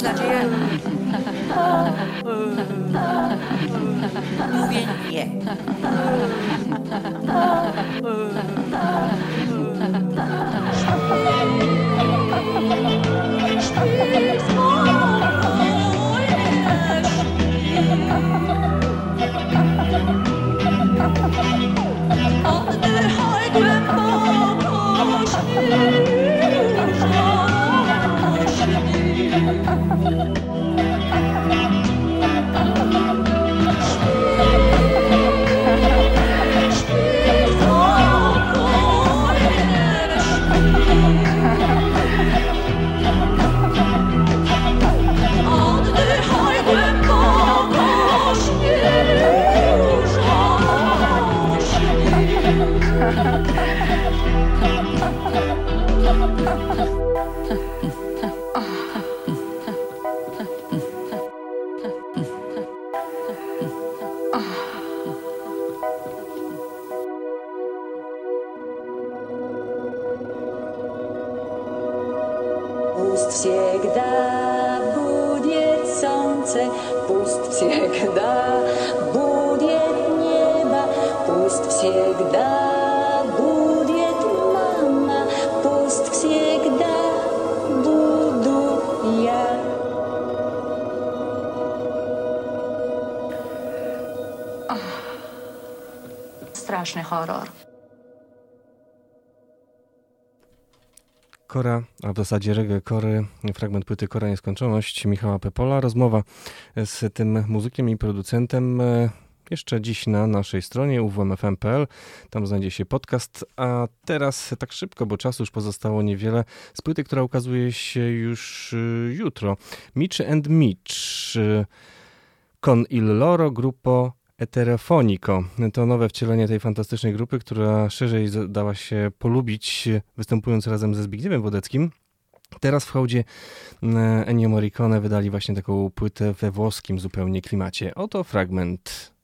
Jedna wielka beznadzieja. Kora, a w zasadzie reggae Kory, fragment płyty Kora Nieskończoność Michała Pepola. Rozmowa z tym muzykiem i producentem e, jeszcze dziś na naszej stronie uwmfm.pl. Tam znajdzie się podcast. A teraz tak szybko, bo czasu już pozostało niewiele, z płyty, która ukazuje się już e, jutro. Mitch and Mitch. e, Con il loro gruppo Eterofonico. To nowe wcielenie tej fantastycznej grupy, która szerzej dała się polubić, występując razem ze Zbigniewem Wodeckim. Teraz w hołdzie e, Ennio Morricone wydali właśnie taką płytę we włoskim zupełnie klimacie. Oto fragment.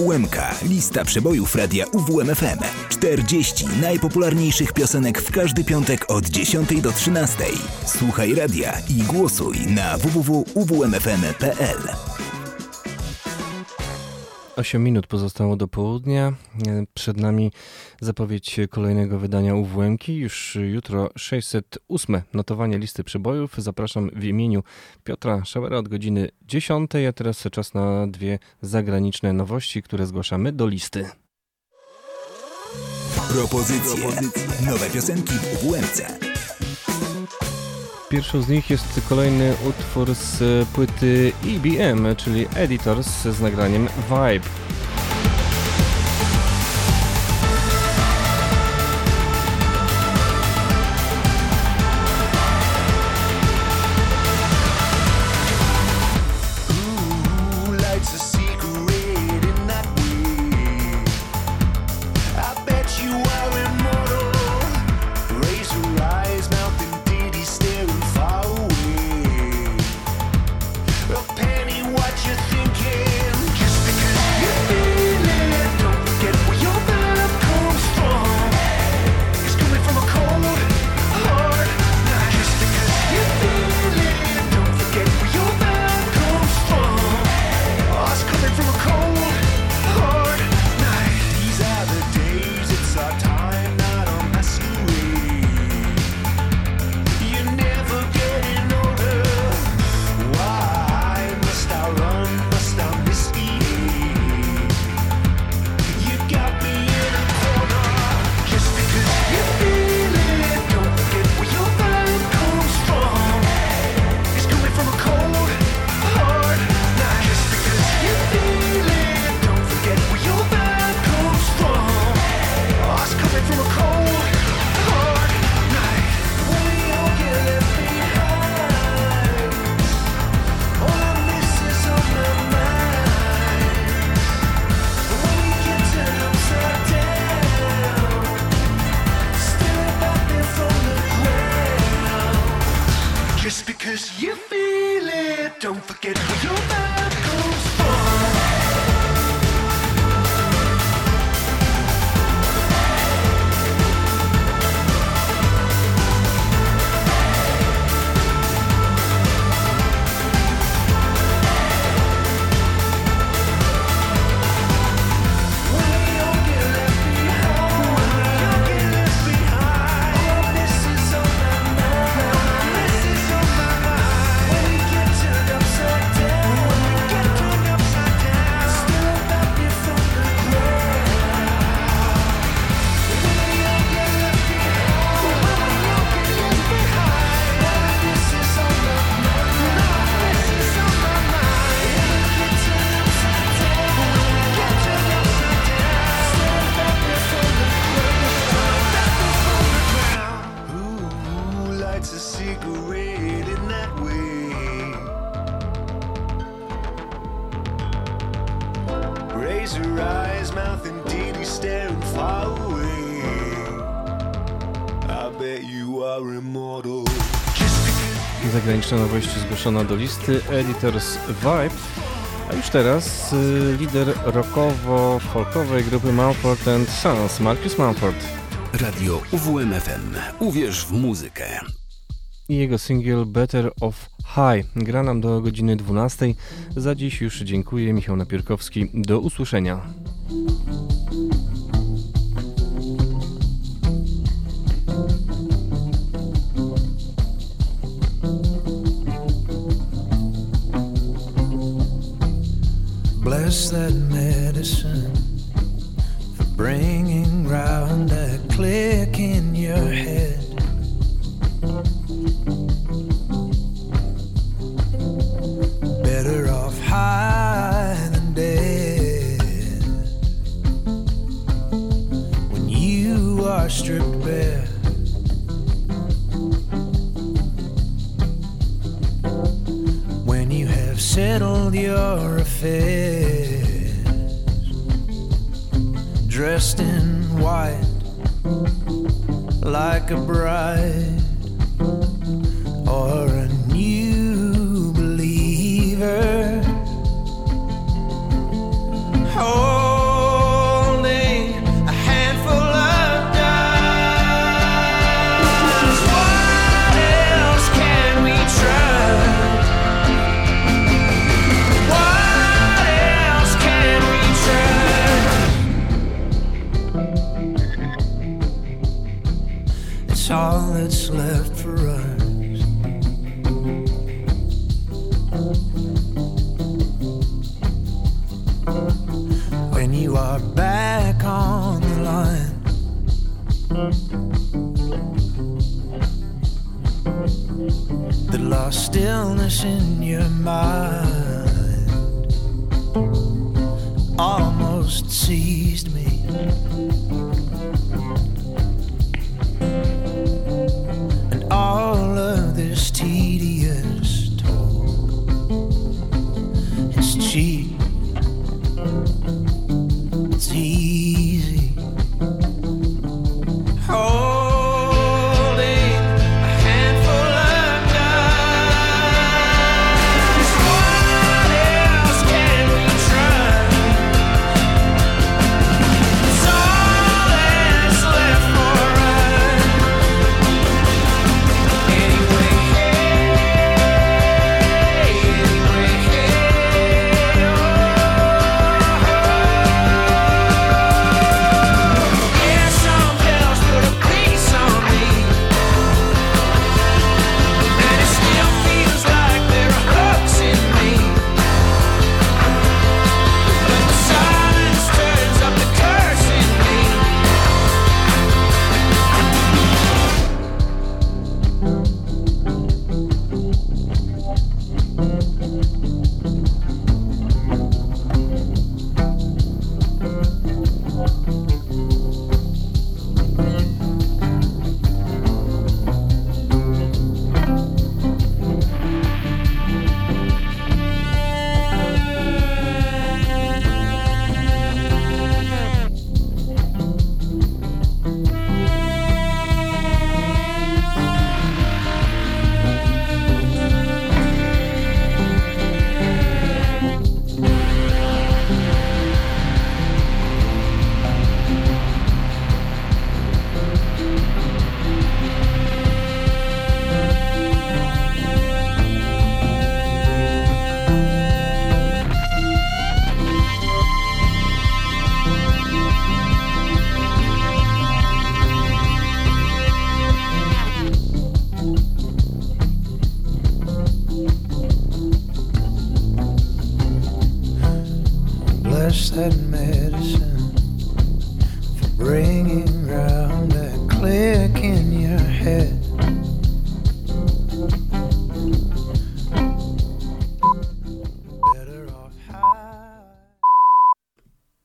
UWMK. Lista przebojów radia UWMFM. 40 najpopularniejszych piosenek w każdy piątek od 10 do 13. Słuchaj radia i głosuj na www.uwmfm.pl. 8 minut pozostało do południa. Przed nami zapowiedź kolejnego wydania UWM-ki. Już jutro 608 notowanie listy przebojów. Zapraszam w imieniu Piotra Szałera od godziny 10, a teraz czas na dwie zagraniczne nowości, które zgłaszamy do listy. Propozycje. Nowe piosenki w UWMC. Pierwszą z nich jest kolejny utwór z płyty EBM, czyli Editors z nagraniem Vibe. zapraszana do listy Editors Vibe. A już teraz y, lider rockowo-folkowej grupy Mumford Sons, Marcus Mumford. Radio UWMFM. Uwierz w muzykę. I jego singiel Better of High gra nam do godziny 12. Za dziś już dziękuję. Michał Napierkowski. Do usłyszenia. in white like a bride or an in your mind.